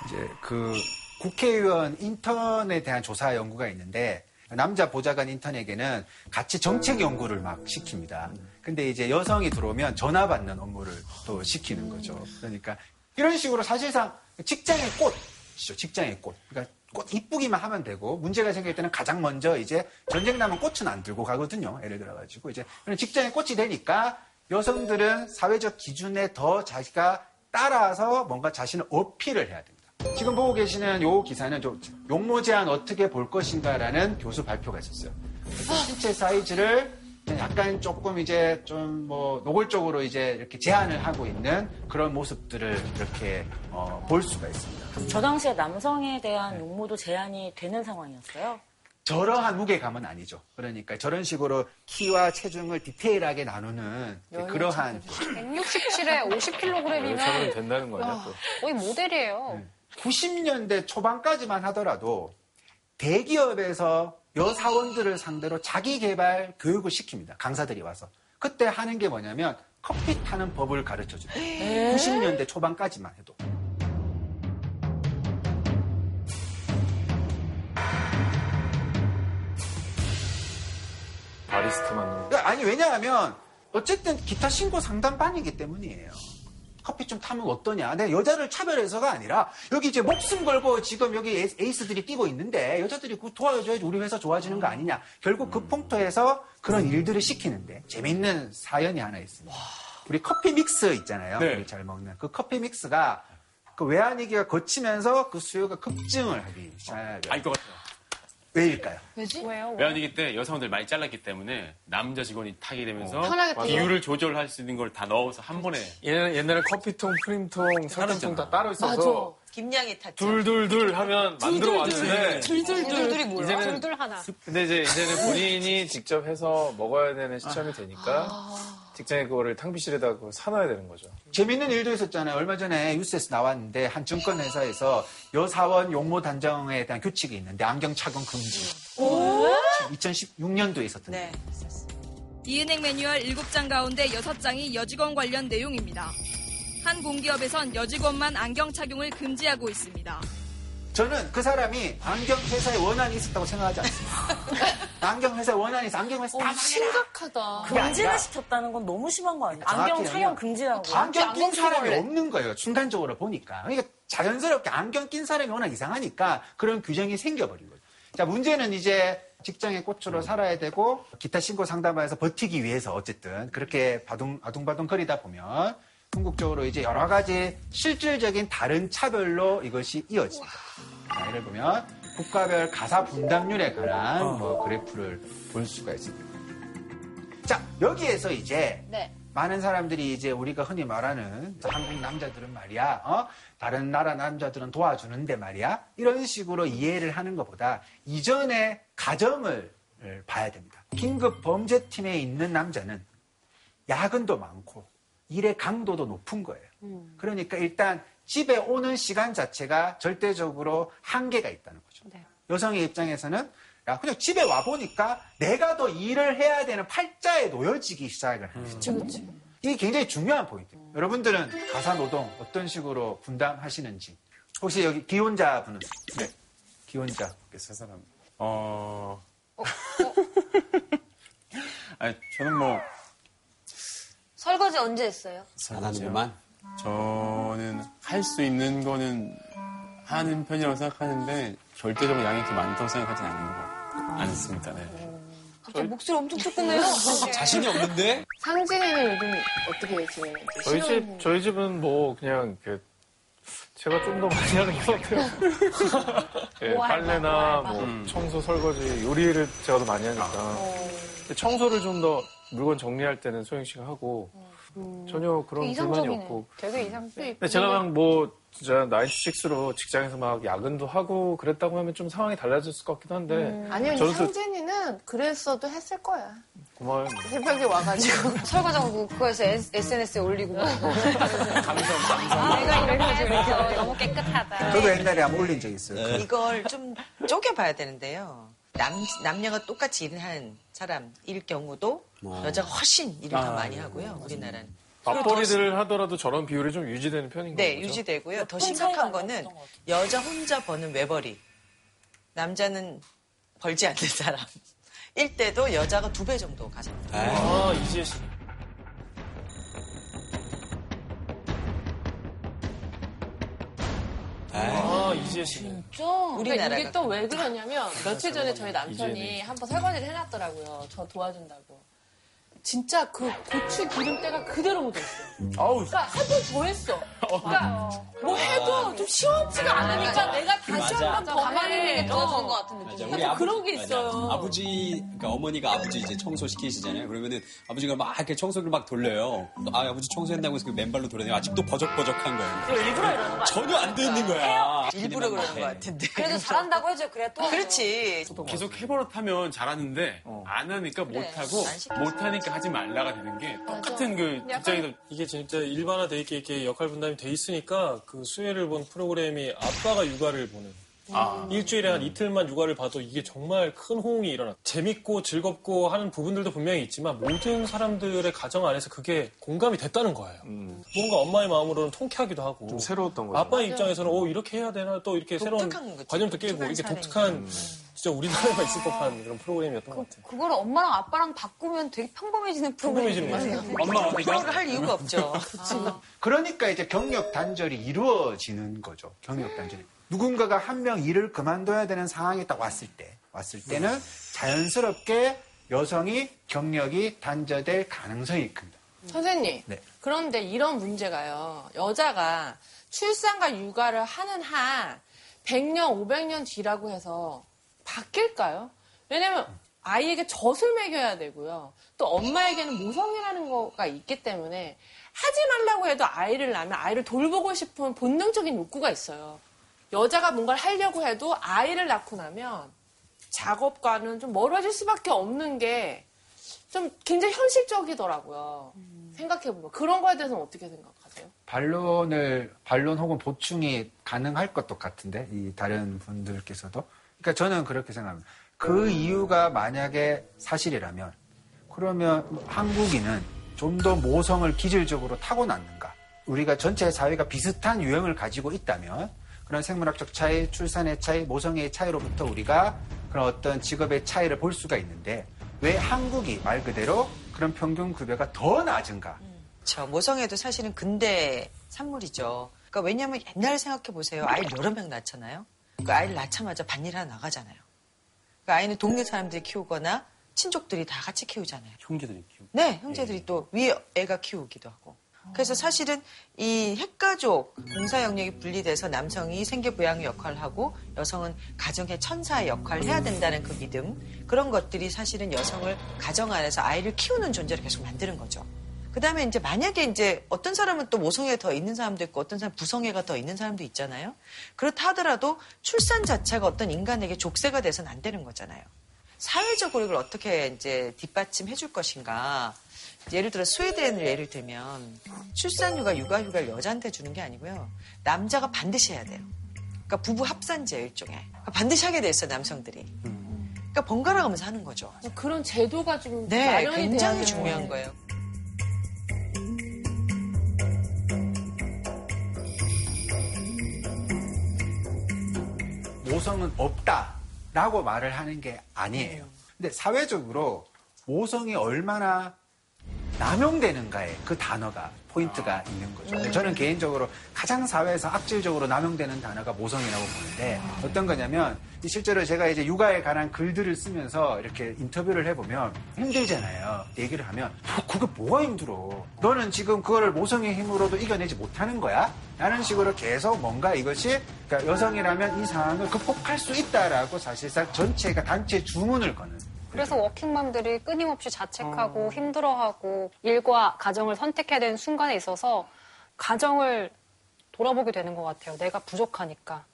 이제 그 국회의원 인턴에 대한 조사 연구가 있는데 남자 보좌관 인턴에게는 같이 정책 연구를 막 시킵니다. 근데 이제 여성이 들어오면 전화 받는 업무를 또 시키는 거죠. 그러니까 이런 식으로 사실상 직장의 꽃 이죠. 직장의 꽃. 그러니까 꽃 이쁘기만 하면 되고 문제가 생길 때는 가장 먼저 이제 전쟁 나면 꽃은 안 들고 가거든요. 예를 들어 가지고 이제 직장의 꽃이 되니까 여성들은 사회적 기준에 더 자기가 따라서 뭔가 자신을 어필을 해야 됩니다. 지금 보고 계시는 요 기사는 좀 용모 제한 어떻게 볼 것인가라는 교수 발표가 있었어요. 신체 사이즈를 약간 조금 이제 좀 뭐 노골적으로 이제 이렇게 제한을 하고 있는 그런 모습들을 이렇게 어, 볼 수가 있습니다. 저 당시에 남성에 대한 용모도 제한이 되는 상황이었어요. 저러한 무게감은 아니죠. 그러니까 저런 식으로 키와 체중을 디테일하게 나누는 그러한 167에 50kg이면 여성은 된다는 거 아니야? 또. 거의 모델이에요. 90년대 초반까지만 하더라도 대기업에서 여사원들을 상대로 자기 개발 교육을 시킵니다. 강사들이 와서. 그때 하는 게 뭐냐면 커피 타는 법을 가르쳐 줘요. 90년대 초반까지만 해도. 바리스타. 그러니까 아니 왜냐하면 어쨌든 기타 신고 상담반이기 때문이에요. 커피 좀 타면 어떠냐? 내가 여자를 차별해서가 아니라 여기 이제 목숨 걸고 지금 여기 에이- 에이스들이 뛰고 있는데 여자들이 그 도와줘야지 우리 회사 좋아지는 거 아니냐? 결국 그 풍토에서 그런 일들을 시키는데 재밌는 사연이 하나 있습니다. 우리 커피 믹스 있잖아요. 네. 우리 잘 먹는 그 커피 믹스가 그 외환위기가 거치면서 그 수요가 급증을 하기 시작해요. 알 것 같아요. 왜일까요? 왜지? 왜요? 외환위기 때 여성들 많이 잘랐기 때문에 남자 직원이 타게 되면서 타게. 비율을 조절할 수 있는 걸 다 넣어서 한 번에 옛날에, 옛날에 커피통, 프림통, 설탕통 다 따로 있어서 맞아. 김양이 탔죠. 둘둘둘 하면 만들어 왔는데 둘둘둘이 뭐야? 이제는 둘둘 하나. 근데 이제 이제는 본인이 직접 해서 먹어야 되는 시점이 되니까 직장에 그거를 탕비실에다 그걸 사놔야 되는 거죠. 재밌는 일도 있었잖아요. 얼마 전에 뉴스에서 나왔는데 한 증권 회사에서 여사원 용모 단정에 대한 규칙이 있는데 안경 착용 금지. 2016년도에 있었던 네. 이은행 매뉴얼 7장 가운데 6장이 여직원 관련 내용입니다. 한 공기업에선 여직원만 안경 착용을 금지하고 있습니다. 저는 그 사람이 안경 회사에 원한이 있었다고 생각하지 않습니다. 안경 회사에 원한이 있어. 안경 회사 다 망해라. 심각하다. 금지를 아니라 시켰다는 건 너무 심한 거 아니에요? 안경 착용 금지라고. 안경 낀 사람이. 없는 거예요. 순간적으로 보니까. 그러니까 자연스럽게 안경 낀 사람이 워낙 이상하니까 그런 규정이 생겨버린 거죠. 자, 문제는 이제 직장의 꽃으로 살아야 되고 기타 신고 상담하에서 버티기 위해서 어쨌든 그렇게 바둥, 아둥바둥 거리다 보면 궁극적으로 이제 여러 가지 실질적인 다른 차별로 이것이 이어집니다. 자, 예를 보면 국가별 가사 분담률에 관한 뭐 그래프를 볼 수가 있습니다. 자, 여기에서 이제 네. 많은 사람들이 이제 우리가 흔히 말하는 한국 남자들은 말이야, 어? 다른 나라 남자들은 도와주는데 말이야, 이런 식으로 이해를 하는 것보다 이전의 가정을 봐야 됩니다. 긴급 범죄팀에 있는 남자는 야근도 많고 일의 강도도 높은 거예요. 그러니까 일단 집에 오는 시간 자체가 절대적으로 한계가 있다는 거죠. 네. 여성의 입장에서는 야, 그냥 집에 와 보니까 내가 더 일을 해야 되는 팔자에 놓여지기 시작을 하는 거죠. 이게 굉장히 중요한 포인트예요. 여러분들은 가사 노동 어떤 식으로 분담하시는지 혹시 여기 기혼자 분은 네. 기혼자 세 사람. 어. 아니, 저는 뭐 설거지 언제 했어요? 안 하는구만. 저는 할 수 있는 거는 하는 편이라고 생각하는데 절대적으로 양이 그렇게 많다고 생각하진 않는 것 않습니다. 네. 갑자기 목소리 엄청 조그매요. 자신이 없는데? 상진이는 요즘 어떻게 지내요? 저희 집, 저희 집은 뭐 그냥 그 제가 좀 더 많이 하는 것 같아요. 예, 빨래나 뭐 음. 청소, 설거지, 요리를 제가 더 많이 하니까. 근데 청소를 좀 더 물건 정리할 때는 소영 씨가 하고 전혀 그런 불만이. 없고. 되게 이상적이 근데 제가 막뭐 진짜 나이트식스로 직장에서 막 야근도 하고 그랬다고 하면 좀 상황이 달라졌을 것 같기도 한데 아니면 저는 또- 상진이는 그랬어도 했을 거야. 고마워요. 새벽에 와가지고. 설거지하고 그거에서 SNS에 올리고 뭐. 감성, 감성. 아, 내가 이렇게 해서 너무 깨끗하다. 저도 옛날에 한번 올린 적이 있어요. 이걸 좀 쪼개봐야 되는데요. 남, 남녀가 똑같이 일을 하는 사람일 경우도 어. 여자가 훨씬 일을 더 아, 많이 하고요. 우리나라는. 맞벌이를 하더라도 저런 비율이 좀 유지되는 편인 네, 거죠. 유지되고요. 더큰 심각한 거는. 여자 혼자 버는 외벌이. 남자는 벌지 않는 사람. 일 때도 여자가 두 배 정도 가져갑니다. 아, 이지혜 씨. 아, 이지혜 씨. 진짜? 우리나라가 그러니까 이게 또 왜 그러냐면 며칠 전에 저희 남편이. 한번 설거지를 해놨더라고요. 저 도와준다고. 진짜 그 고추 기름때가 그대로 묻어있어요. 아우, 그러니까 하도 더 했어. 그러니까 뭐 해도 좀 시원치가 않으니까 내가 다시. 한 번 더 가만히 있는 게 어. 것 같은 느낌. 맞아. 우리 아버지, 그런 게 맞아. 있어요. 아버지, 그러니까 어머니가 아버지 이제 청소 시키시잖아요. 그러면은 아버지가 막 이렇게 청소기를 막 돌려요. 아, 아버지 청소했다고 해서 그 맨발로 돌아다니고 아직도 버적버적한 거예요. 일부러 이러는 거 전혀 안 되는 거야. 일부러 그러는 것 같은데. 그래도 잘한다고 해줘. 그래야 또. 그렇지. 계속 해버릇하면 잘하는데 어. 안 하니까 그래, 못하고 안 시켜서. 못하니까 하지 말라가 되는 게 똑같은 그 직장에서 이게 진짜 일반화돼 있게 이렇게 역할 분담이 돼 있으니까 그 수혜를 본 프로그램이 아빠가 육아를 보는 아. 일주일에 한 이틀만 육아를 봐도 이게 정말 큰 호응이 일어나. 재밌고 즐겁고 하는 부분들도 분명히 있지만 모든 사람들의 가정 안에서 그게 공감이 됐다는 거예요. 뭔가 엄마의 마음으로는 통쾌하기도 하고. 좀 새로웠던 거죠. 아빠 의 입장에서는 어 이렇게 해야 되나 또 이렇게 새로운. 관념도 깨고 사례. 독특한 진짜 우리나라에만 있을 법한 그런 프로그램이었던 것 같아요. 그거를 엄마랑 아빠랑 바꾸면 되게 평범해지는 같아요. 엄마 그걸 할 이유가 없죠. 그러니까 이제 경력 단절이 이루어지는 거죠. 경력 단절이. 누군가가 한 명 일을 그만둬야 되는 상황이 딱 왔을 때, 왔을 때는 자연스럽게 여성이 경력이 단절될 가능성이 큽니다. 선생님, 네. 그런데 이런 문제가요. 여자가 출산과 육아를 하는 한 100년, 500년 뒤라고 해서 바뀔까요? 왜냐면 아이에게 젖을 먹여야 되고요. 또 엄마에게는 모성이라는 거가 있기 때문에 하지 말라고 해도 아이를 낳으면 아이를 돌보고 싶은 본능적인 욕구가 있어요. 여자가 뭔가를 하려고 해도 아이를 낳고 나면 작업과는 좀 멀어질 수밖에 없는 게 좀 굉장히 현실적이더라고요. 생각해보면. 그런 거에 대해서는 어떻게 생각하세요? 반론을, 반론 혹은 보충이 가능할 것도 같은데, 이 다른 분들께서도. 그러니까 저는 그렇게 생각합니다. 그 이유가 만약에 사실이라면, 그러면 한국인은 좀 더 모성을 기질적으로 타고났는가? 우리가 전체 사회가 비슷한 유형을 가지고 있다면, 그런 생물학적 차이, 출산의 차이, 모성의 차이로부터 우리가 그런 어떤 직업의 차이를 볼 수가 있는데, 왜 한국이 말 그대로 그런 평균 급여가 더 낮은가? 저 모성애도 사실은 근대 산물이죠. 그러니까 왜냐하면 옛날 생각해 보세요. 아이를 여러 명 낳잖아요. 그 아이를 낳자마자 반일 하나 나가잖아요. 그 아이는 동네 사람들이 키우거나 친족들이 다 같이 키우잖아요. 형제들이 키우고. 네, 형제들이 또 위에 애가 키우기도 하고. 그래서 사실은 이 핵가족 공사 영역이 분리돼서 남성이 생계부양의 역할을 하고 여성은 가정의 천사의 역할을 해야 된다는 그 믿음 그런 것들이 사실은 여성을 가정 안에서 아이를 키우는 존재로 계속 만드는 거죠. 그 다음에 이제 만약에 이제 어떤 사람은 또 모성애가 더 있는 사람도 있고 어떤 사람은 부성애가 더 있는 사람도 있잖아요. 그렇다 하더라도 출산 자체가 어떤 인간에게 족쇄가 돼서는 안 되는 거잖아요. 사회적으로 이걸 어떻게 이제 뒷받침해 줄 것인가. 예를 들어 스웨덴을 예를 들면 출산휴가, 육아휴가를 여자한테 주는 게 아니고요. 남자가 반드시 해야 돼요. 그러니까 부부 합산제예요, 일종의. 그러니까 반드시 하게 돼 있어요, 남성들이. 그러니까 번갈아 가면서 하는 거죠. 그런 제도가 좀 네, 굉장히 중요한 거예요. 모성은 없다라고 말을 하는 게 아니에요. 근데 사회적으로 모성이 얼마나 남용되는가에 그 단어가 포인트가 있는 거죠. 근데 저는 개인적으로 가장 사회에서 악질적으로 남용되는 단어가 모성이라고 보는데 어떤 거냐면 이 실제로 제가 이제 육아에 관한 글들을 쓰면서 이렇게 인터뷰를 해보면 힘들잖아요. 얘기를 하면 뭐, 그게 뭐가 힘들어? 너는 지금 그거를 모성의 힘으로도 이겨내지 못하는 거야? 라는 식으로 계속 뭔가 이것이 그러니까 여성이라면 이 상황을 극복할 수 있다라고 사실상 전체가 단체 주문을 거는 그래서 워킹맘들이 끊임없이 자책하고 힘들어하고 일과 가정을 선택해야 되는 순간에 있어서 가정을 돌아보게 되는 것 같아요. 내가 부족하니까.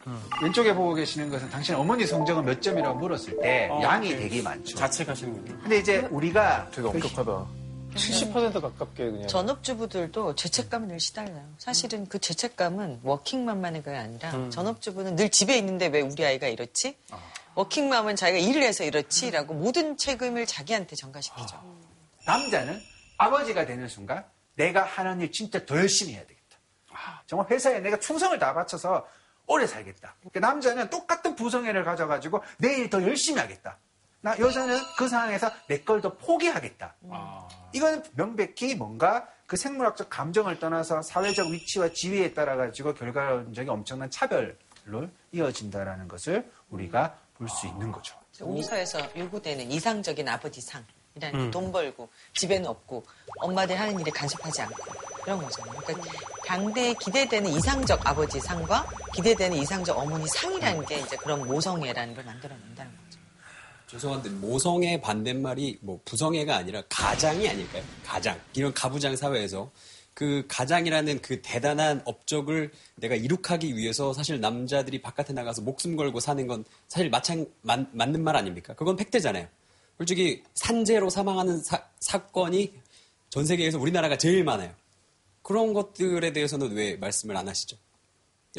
왼쪽에 보고 계시는 것은 당신 어머니 성적은 몇 점이라고 물었을 때 어, 양이 네. 되게 많죠. 자책하시는군요. 근데 이제 우리가 되게 엄격하다. 70% 가깝게 그냥. 전업주부들도 죄책감을 늘 시달려요. 사실은 그 죄책감은 워킹맘만의 게 아니라 전업주부는 늘 집에 있는데 왜 우리 아이가 이렇지? 워킹맘은 자기가 일을 해서 이렇지라고 모든 책임을 자기한테 전가시키죠. 남자는 아버지가 되는 순간 내가 하는 일 진짜 더 열심히 해야 되겠다. 정말 회사에 내가 충성을 다 바쳐서 오래 살겠다. 그러니까 남자는 똑같은 부성애를 가져가지고 내일 더 열심히 하겠다. 나 여자는 그 상황에서 내 걸 더 포기하겠다. 이거는 명백히 뭔가 그 생물학적 감정을 떠나서 사회적 위치와 지위에 따라 가지고 결과론적인 엄청난 차별로 이어진다라는 것을 우리가 볼 수 있는 거죠. 우리 사회에서 요구되는 이상적인 아버지상 이라는 돈 벌고 집에는 없고 엄마들 하는 일에 간섭하지 않고 그런 거잖아요. 그러니까 당대에 기대되는 이상적 아버지 상과 기대되는 이상적 어머니 상이라는 게 이제 그런 모성애라는 걸 만들어낸다는 거죠. 죄송한데 모성의 반대말이 뭐 부성애가 아니라 가장이 아닐까요? 가장. 이런 가부장 사회에서 그 가장이라는 그 대단한 업적을 내가 이룩하기 위해서 사실 남자들이 바깥에 나가서 목숨 걸고 사는 건 사실 마찬 맞, 맞는 말 아닙니까? 그건 팩트잖아요. 솔직히 산재로 사망하는 사, 사건이 전 세계에서 우리나라가 제일 많아요. 그런 것들에 대해서는 왜 말씀을 안 하시죠?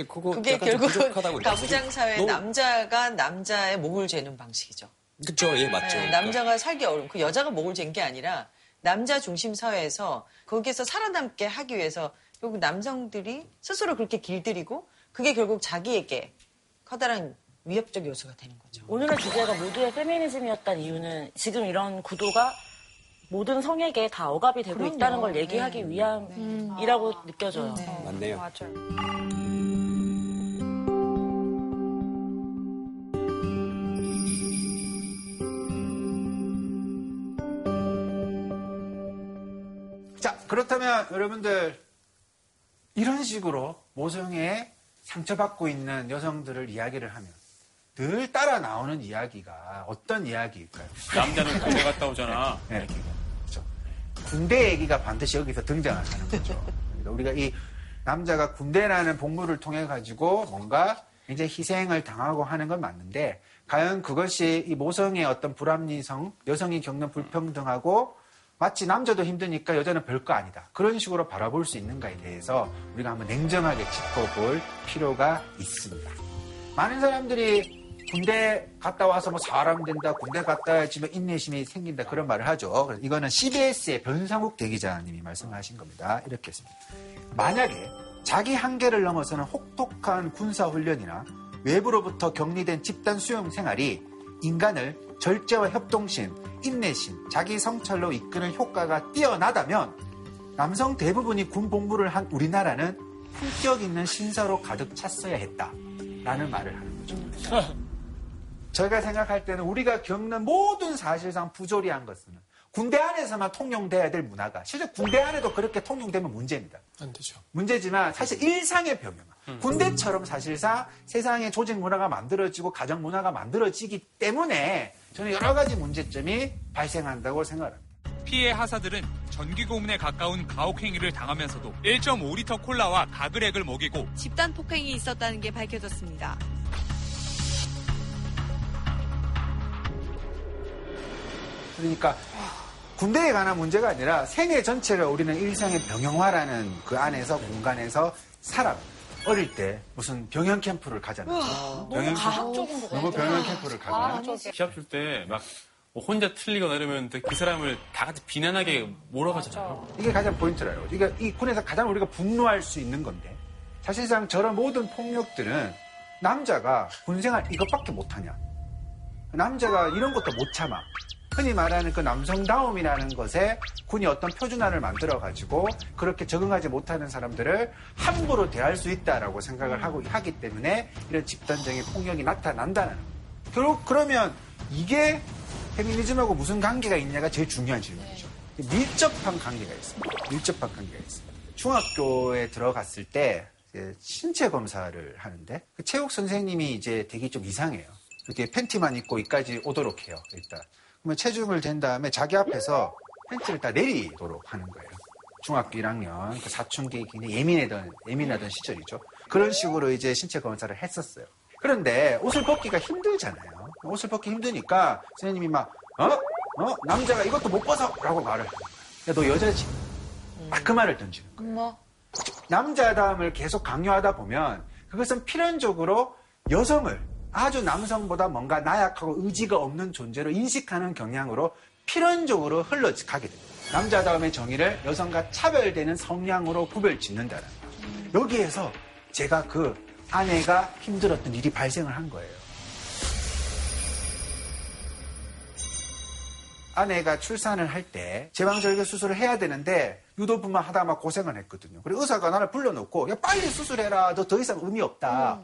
그거 그게 부족하다고 가부장 사회 너무- 남자가 남자의 목을 재는 방식이죠. 그쵸, 예, 맞죠. 네, 남자가 살기 어려운 그 여자가 목을 잰 게 아니라 남자 중심 사회에서 거기에서 살아남게 하기 위해서 결국 남성들이 스스로 그렇게 길들이고 그게 결국 자기에게 커다란 위협적 요소가 되는 거죠. 오늘의 주제가 모두의 페미니즘이었던 이유는 지금 이런 구도가 모든 성에게 다 억압이 되고 그럼요. 있다는 걸 얘기하기 네. 위함이라고 느껴져요. 맞네요. 맞아요. 그렇다면 여러분들 이런 식으로 모성애에 상처받고 있는 여성들을 이야기를 하면 늘 따라 나오는 이야기가 어떤 이야기일까요? 남자는 군대 갔다 오잖아. 네. 그렇죠. 군대 얘기가 반드시 여기서 등장을 하는 거죠. 그러니까 우리가 이 남자가 군대라는 복무를 통해 가지고 뭔가 이제 희생을 당하고 하는 건 맞는데 과연 그것이 이 모성의 어떤 불합리성, 여성이 겪는 불평등하고 마치 남자도 힘드니까 여자는 별거 아니다. 그런 식으로 바라볼 수 있는가에 대해서 우리가 한번 냉정하게 짚어볼 필요가 있습니다. 많은 사람들이 군대 갔다 와서 뭐 사람 된다, 군대 갔다 와야지 뭐 인내심이 생긴다 그런 말을 하죠. 이거는 CBS의 변상욱 대기자님이 말씀하신 겁니다. 이렇게 했습니다. 만약에 자기 한계를 넘어서는 혹독한 군사 훈련이나 외부로부터 격리된 집단 수용 생활이 인간을 절제와 협동심, 인내심, 자기 성찰로 이끄는 효과가 뛰어나다면 남성 대부분이 군 복무를 한 우리나라는 품격 있는 신사로 가득 찼어야 했다라는 말을 하는 거죠. 저희가 생각할 때는 우리가 겪는 모든 사실상 부조리한 것은 군대 안에서만 통용돼야 될 문화가 실제 군대 안에도 그렇게 통용되면 문제입니다. 안 되죠. 문제지만 사실 일상의 병영. 군대처럼 사실상 세상의 조직 문화가 만들어지고 가정 문화가 만들어지기 때문에 저는 여러 가지 문제점이 발생한다고 생각합니다. 피해 하사들은 전기 고문에 가까운 가혹 행위를 당하면서도 1.5리터 콜라와 가글액을 먹이고 집단 폭행이 있었다는 게 밝혀졌습니다. 그러니까 군대에 관한 문제가 아니라 생애 전체를 우리는 일상의 병영화라는 그 안에서 공간에서 살아. 어릴 때 무슨 병영 캠프를 가잖아요. 병영 캠프. 과학적인 거 너무 병영 캠프를 가면 시합 줄 때 막 혼자 틀리거나 이러면 그 사람을 다 같이 비난하게 몰아가잖아요. 이게 가장 포인트라요. 이게 이 군에서 가장 우리가 분노할 수 있는 건데 사실상 저런 모든 폭력들은 남자가 군생활 이것밖에 못하냐. 남자가 이런 것도 못 참아. 흔히 말하는 그 남성다움이라는 것에 군이 어떤 표준화를 만들어가지고 그렇게 적응하지 못하는 사람들을 함부로 대할 수 있다라고 생각을 하고 하기 때문에 이런 집단적인 폭력이 나타난다는. 결국 그러면 이게 페미니즘하고 무슨 관계가 있냐가 제일 중요한 질문이죠. 밀접한 관계가 있습니다. 밀접한 관계가 있습니다. 중학교에 들어갔을 때 신체 검사를 하는데 그 체육 선생님이 이제 되게 좀 이상해요. 이렇게 팬티만 입고 여기까지 오도록 해요. 일단. 그러면 체중을 잰 다음에 자기 앞에서 팬티를 다 내리도록 하는 거예요. 중학교 1학년 그 사춘기 굉장히 예민하던 예민하던 시절이죠. 그런 식으로 이제 신체 검사를 했었어요. 그런데 옷을 벗기가 힘들잖아요. 옷을 벗기 힘드니까 선생님이 막 어? 어? 남자가 이것도 못 벗어! 라고 말을. 야, 너 여자지? 딱 그 말을 던지는 거예요. 엄마. 남자다움을 계속 강요하다 보면 그것은 필연적으로 여성을 아주 남성보다 뭔가 나약하고 의지가 없는 존재로 인식하는 경향으로 필연적으로 흘러가게 됩니다. 남자다움의 정의를 여성과 차별되는 성향으로 구별 짓는다는 거예요. 여기에서 제가 그 아내가 힘들었던 일이 발생을 한 거예요. 아내가 출산을 할 때 제왕절개 수술을 해야 되는데 유도분만 하다가 막 고생을 했거든요. 그리고 의사가 나를 불러놓고 야 빨리 수술해라. 너 더 이상 의미 없다.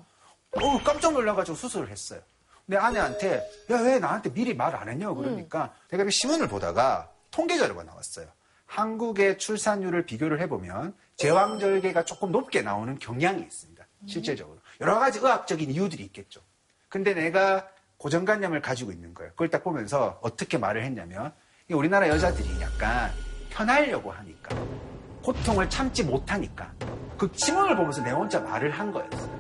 어 깜짝 놀라가지고 수술을 했어요. 내 아내한테 야 왜 나한테 미리 말 안 했냐고 그러니까 내가 그 신문을 보다가 통계 자료가 나왔어요. 한국의 출산율을 비교를 해보면 제왕절개가 조금 높게 나오는 경향이 있습니다. 실제적으로 여러 가지 의학적인 이유들이 있겠죠. 근데 내가 고정관념을 가지고 있는 거예요. 그걸 딱 보면서 어떻게 말을 했냐면 이 우리나라 여자들이 약간 편하려고 하니까 고통을 참지 못하니까 그 신문을 보면서 내가 혼자 말을 한 거였어요.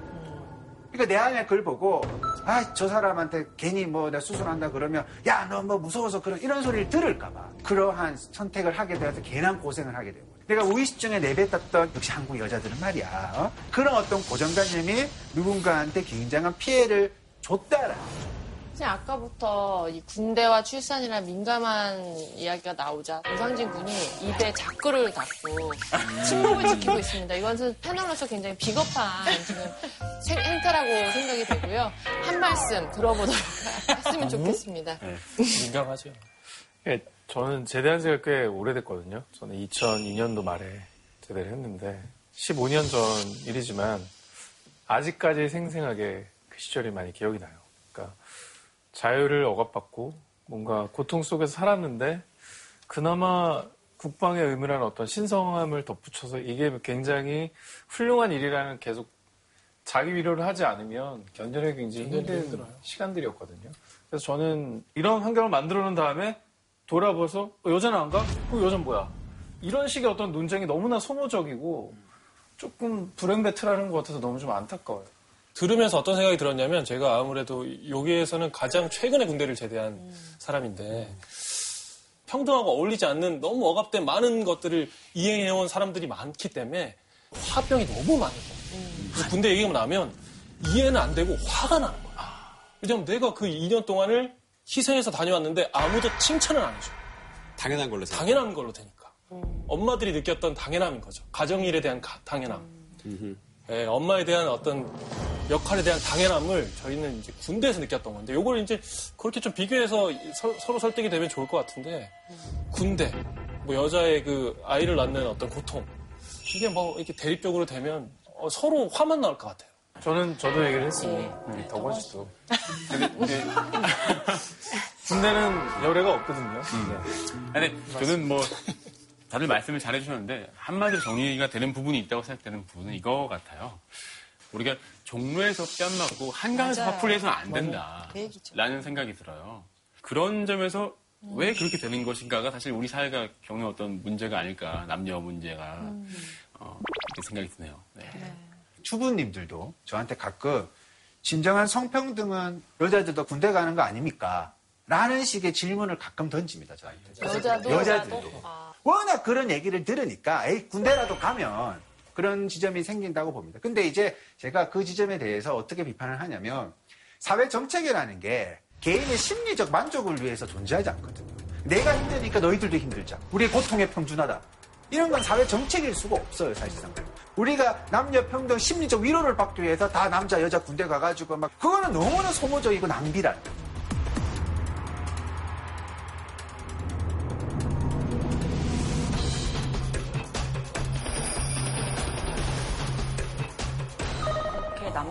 그러니까 내 안에 그걸 보고 아 저 사람한테 괜히 뭐 내가 수술한다 그러면 야 너 뭐 무서워서 그런 이런 소리를 들을까봐 그러한 선택을 하게 되어서 괜한 고생을 하게 되고 내가 무의식중에 내뱉었던 역시 한국 여자들은 말이야 어? 그런 어떤 고정관념이 누군가한테 굉장한 피해를 줬다라 그냥 아까부터 이 군대와 출산이나 민감한 이야기가 나오자 노상진 군이 입에 자크를 닫고 침묵을 지키고 있습니다. 이것은 패널로서 굉장히 비겁한 지금 생- 행태라고 생각이 되고요. 한 말씀 들어보도록 했으면 좋겠습니다. 민감하죠. 예, 저는 제대한 지가 꽤 오래됐거든요. 저는 2002년도 말에 제대를 했는데 15년 전 일이지만 아직까지 생생하게 그 시절이 많이 기억이 나요. 자유를 억압받고 뭔가 고통 속에서 살았는데 그나마 국방의 의무라는 어떤 신성함을 덧붙여서 이게 굉장히 훌륭한 일이라는 계속 자기 위로를 하지 않으면 견뎌내기 굉장히 힘든 힘들어요. 시간들이었거든요. 그래서 저는 이런 환경을 만들어 놓은 다음에 돌아봐서 어, 여자는 안 가? 그 여자는 뭐야? 이런 식의 어떤 논쟁이 너무나 소모적이고 조금 불행 배틀하는 것 같아서 너무 좀 안타까워요. 들으면서 어떤 생각이 들었냐면 제가 아무래도 여기에서는 가장 최근에 군대를 제대한 사람인데 평등하고 어울리지 않는 너무 억압된 많은 것들을 이행해온 사람들이 많기 때문에 화병이 너무 많은 거예요. 그래서 군대 얘기가 나면 이해는 안 되고 화가 나는 거야. 왜냐면 내가 그 2년 동안을 희생해서 다녀왔는데 아무도 칭찬을 안 해줘. 당연한 걸로 생각. 당연한 걸로 되니까. 엄마들이 느꼈던 당연함인 거죠. 가정일에 대한 가- 당연함. 예, 엄마에 대한 어떤 역할에 대한 당연함을 저희는 이제 군대에서 느꼈던 건데, 요걸 이제 그렇게 좀 비교해서 서, 로 설득이 되면 좋을 것 같은데, 군대, 뭐 여자의 그 아이를 낳는 어떤 고통, 이게 뭐 이렇게 대립적으로 되면 어, 서로 화만 나올 것 같아요. 저는 저도 얘기를 했어요. 우리 덕원 씨도. 근데, 근데 군대는 열애가 없거든요. 네. 근데 저는 뭐 다들 말씀을 잘 해주셨는데 한마디로 정리가 되는 부분이 있다고 생각되는 부분은 이거 같아요. 우리가 종로에서 뺨 맞고 한강에서 맞아요. 화풀이 해서는 안 된다. 그 얘기죠. 라는 생각이 들어요. 그런 점에서 왜 그렇게 되는 것인가가 사실 우리 사회가 겪는 어떤 문제가 아닐까. 남녀 문제가. 어, 그렇게 생각이 드네요. 네. 주부님들도 저한테 가끔 진정한 성평등은 여자들도 군대 가는 거 아닙니까? 라는 식의 질문을 가끔 던집니다, 저한테. 여자도 여자들도. 아. 워낙 그런 얘기를 들으니까, 에이, 군대라도 가면 그런 지점이 생긴다고 봅니다. 근데 이제 제가 그 지점에 대해서 어떻게 비판을 하냐면, 사회 정책이라는 게 개인의 심리적 만족을 위해서 존재하지 않거든요. 내가 힘드니까 너희들도 힘들자. 우리의 고통에 평준하다. 이런 건 사회 정책일 수가 없어요, 사실상. 우리가 남녀 평등 심리적 위로를 받기 위해서 다 남자, 여자 군대 가가지고 막, 그거는 너무나 소모적이고 낭비란. 이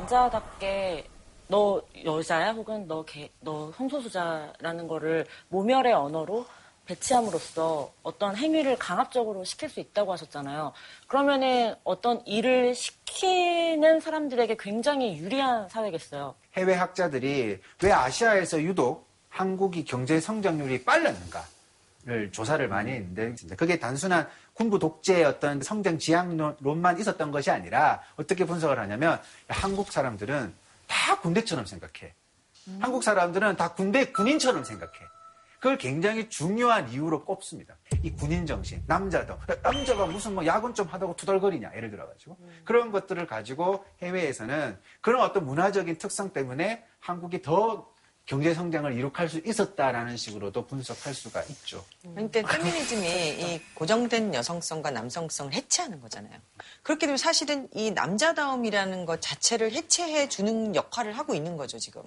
남자답게 너 여자야 혹은 너, 개, 너 성소수자라는 거를 모멸의 언어로 배치함으로써 어떤 행위를 강압적으로 시킬 수 있다고 하셨잖아요. 그러면은 어떤 일을 시키는 사람들에게 굉장히 유리한 사회겠어요. 해외 학자들이 왜 아시아에서 유독 한국이 경제 성장률이 빨랐는가를 조사를 많이 했는데 그게 단순한 군부 독재의 어떤 성장 지향론만 있었던 것이 아니라 어떻게 분석을 하냐면 한국 사람들은 다 군대처럼 생각해. 한국 사람들은 다 군대 군인처럼 생각해. 그걸 굉장히 중요한 이유로 꼽습니다. 이 군인 정신, 남자도 남자가 무슨 뭐 야근 좀 하다고 투덜거리냐 예를 들어가지고 그런 것들을 가지고 해외에서는 그런 어떤 문화적인 특성 때문에 한국이 더 경제 성장을 이룩할 수 있었다라는 식으로도 분석할 수가 있죠. 그러니까 페미니즘이 이 고정된 여성성과 남성성을 해체하는 거잖아요. 그렇게 되면 사실은 이 남자다움이라는 것 자체를 해체해 주는 역할을 하고 있는 거죠, 지금.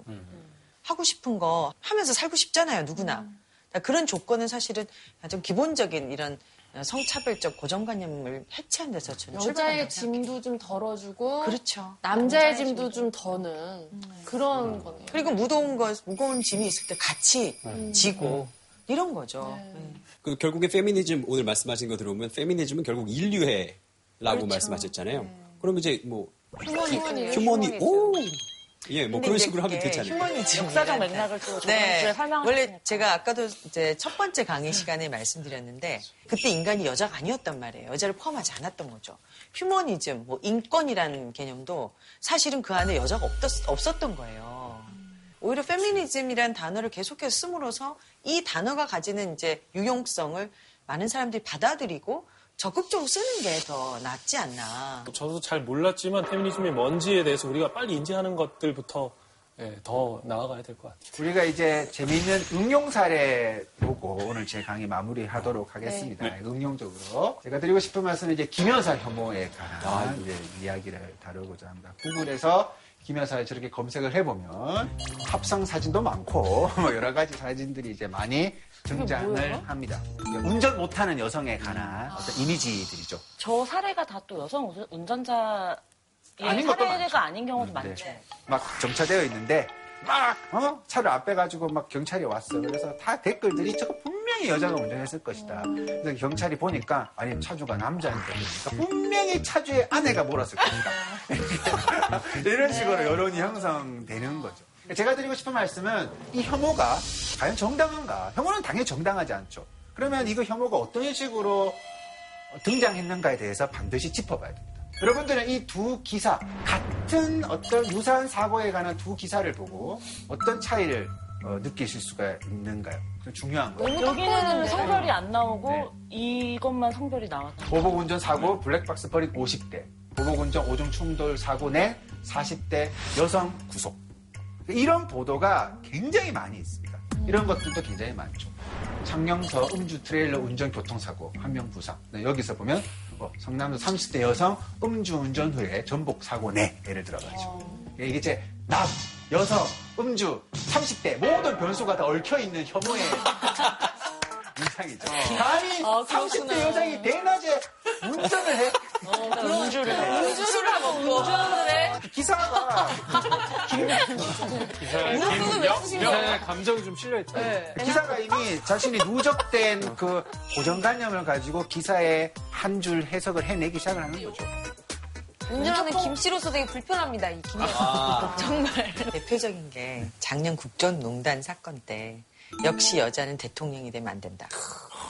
하고 싶은 거 하면서 살고 싶잖아요, 누구나. 그러니까 그런 조건은 사실은 좀 기본적인 이런 성차별적 고정관념을 해체하는 데서 저는 여자의. 짐도 좀 덜어주고 그렇죠. 남자의 짐도 좀 더는 그런 거네요. 그리고 무거운 거, 무거운 짐이 있을 때 같이 음. 지고 이런 거죠. 네. 그 결국에 페미니즘 오늘 말씀하신 거 들어보면 페미니즘은 결국 인류애라고 그렇죠. 말씀하셨잖아요. 그럼 이제 뭐 휴머니티. 휴머니 오 예, 뭐 그런 식으로 하면 그게 되잖아요. 휴머니즘 역사적 맥락을 또 네. 설명하셨으니까. 원래 제가 아까도 이제 첫 번째 강의 시간에 말씀드렸는데 그때 인간이 여자가 아니었단 말이에요. 여자를 포함하지 않았던 거죠. 휴머니즘, 뭐 인권이라는 개념도 사실은 그 안에 여자가 없었, 없었던 거예요. 오히려 페미니즘이라는 단어를 계속해서 씀으로써 이 단어가 가지는 이제 유용성을 많은 사람들이 받아들이고 적극적으로 쓰는 게 더 낫지 않나. 저도 잘 몰랐지만 페미니즘이 뭔지에 대해서 우리가 빨리 인지하는 것들부터 예, 더 나아가야 될 것 같아요. 우리가 이제 재미있는 응용 사례 보고 오늘 제 강의 마무리하도록 하겠습니다. 네. 응용적으로 제가 드리고 싶은 말씀은 이제 김여사 혐오에 관한 이제 이야기를 다루고자 합니다. 구글에서 김여사를 저렇게 검색을 해보면 합성 사진도 많고 뭐 여러 가지 사진들이 이제 많이 등장을 합니다. 운전 못하는 여성에 관한 어떤 이미지들이죠. 저 사례가 다 또 여성 운- 운전자의 아닌 것도 사례가 많죠. 아닌 경우도 네. 많죠. 막 정차되어 있는데 막 어? 차를 앞에 가지고 막 경찰이 왔어. 그래서 다 댓글들이 저거 분명히 여자가 운전했을 것이다. 그래서 경찰이 보니까 아니 차주가 남자인데 그러니까 분명히 차주의 아내가 몰았을 것이다. 이런 식으로 여론이 형성되는 거죠. 제가 드리고 싶은 말씀은 이 혐오가 과연 정당한가? 혐오는 당연히 정당하지 않죠. 그러면 이거 혐오가 어떤 식으로 등장했는가에 대해서 반드시 짚어봐야 됩니다. 여러분들은 이 두 기사, 같은 어떤 유사한 사고에 관한 두 기사를 보고 어떤 차이를 어, 느끼실 수가 있는가요? 그 중요한 거예요. 여기는 성별이 안 나오고 네. 이것만 성별이 나왔다. 보복 운전 사고 블랙박스 버린 50대, 보복 운전 오종 충돌 사고 내 40대 여성 구속. 이런 보도가 굉장히 많이 있습니다. 이런 것들도 굉장히 많죠. 창녕서 음주 트레일러 운전 교통사고 한 명 부상. 네, 여기서 보면 어, 성남도 30대 여성 음주 운전 후에 전복 사고 내 예를 들어가지고 이게 이제 남, 여성, 음주, 30대 모든 변수가 다 얽혀 있는 혐오의 인상이죠. 감히 아, 30대 여성이 대낮에 운전을 해. 음주를 해. 운주를 하고 운전을 해. 기사가 쓰신 기사에 감정이 좀 실려있죠. 네. 기사가 이미 자신이 누적된 그 고정관념을 가지고 기사에 한 줄 해석을 해내기 시작을 하는 거죠. 운전하는 김 씨로서 되게 불편합니다. 이 김. 아. 정말 대표적인 게 작년 국정농단 사건 때 역시 여자는 대통령이 되면 안 된다.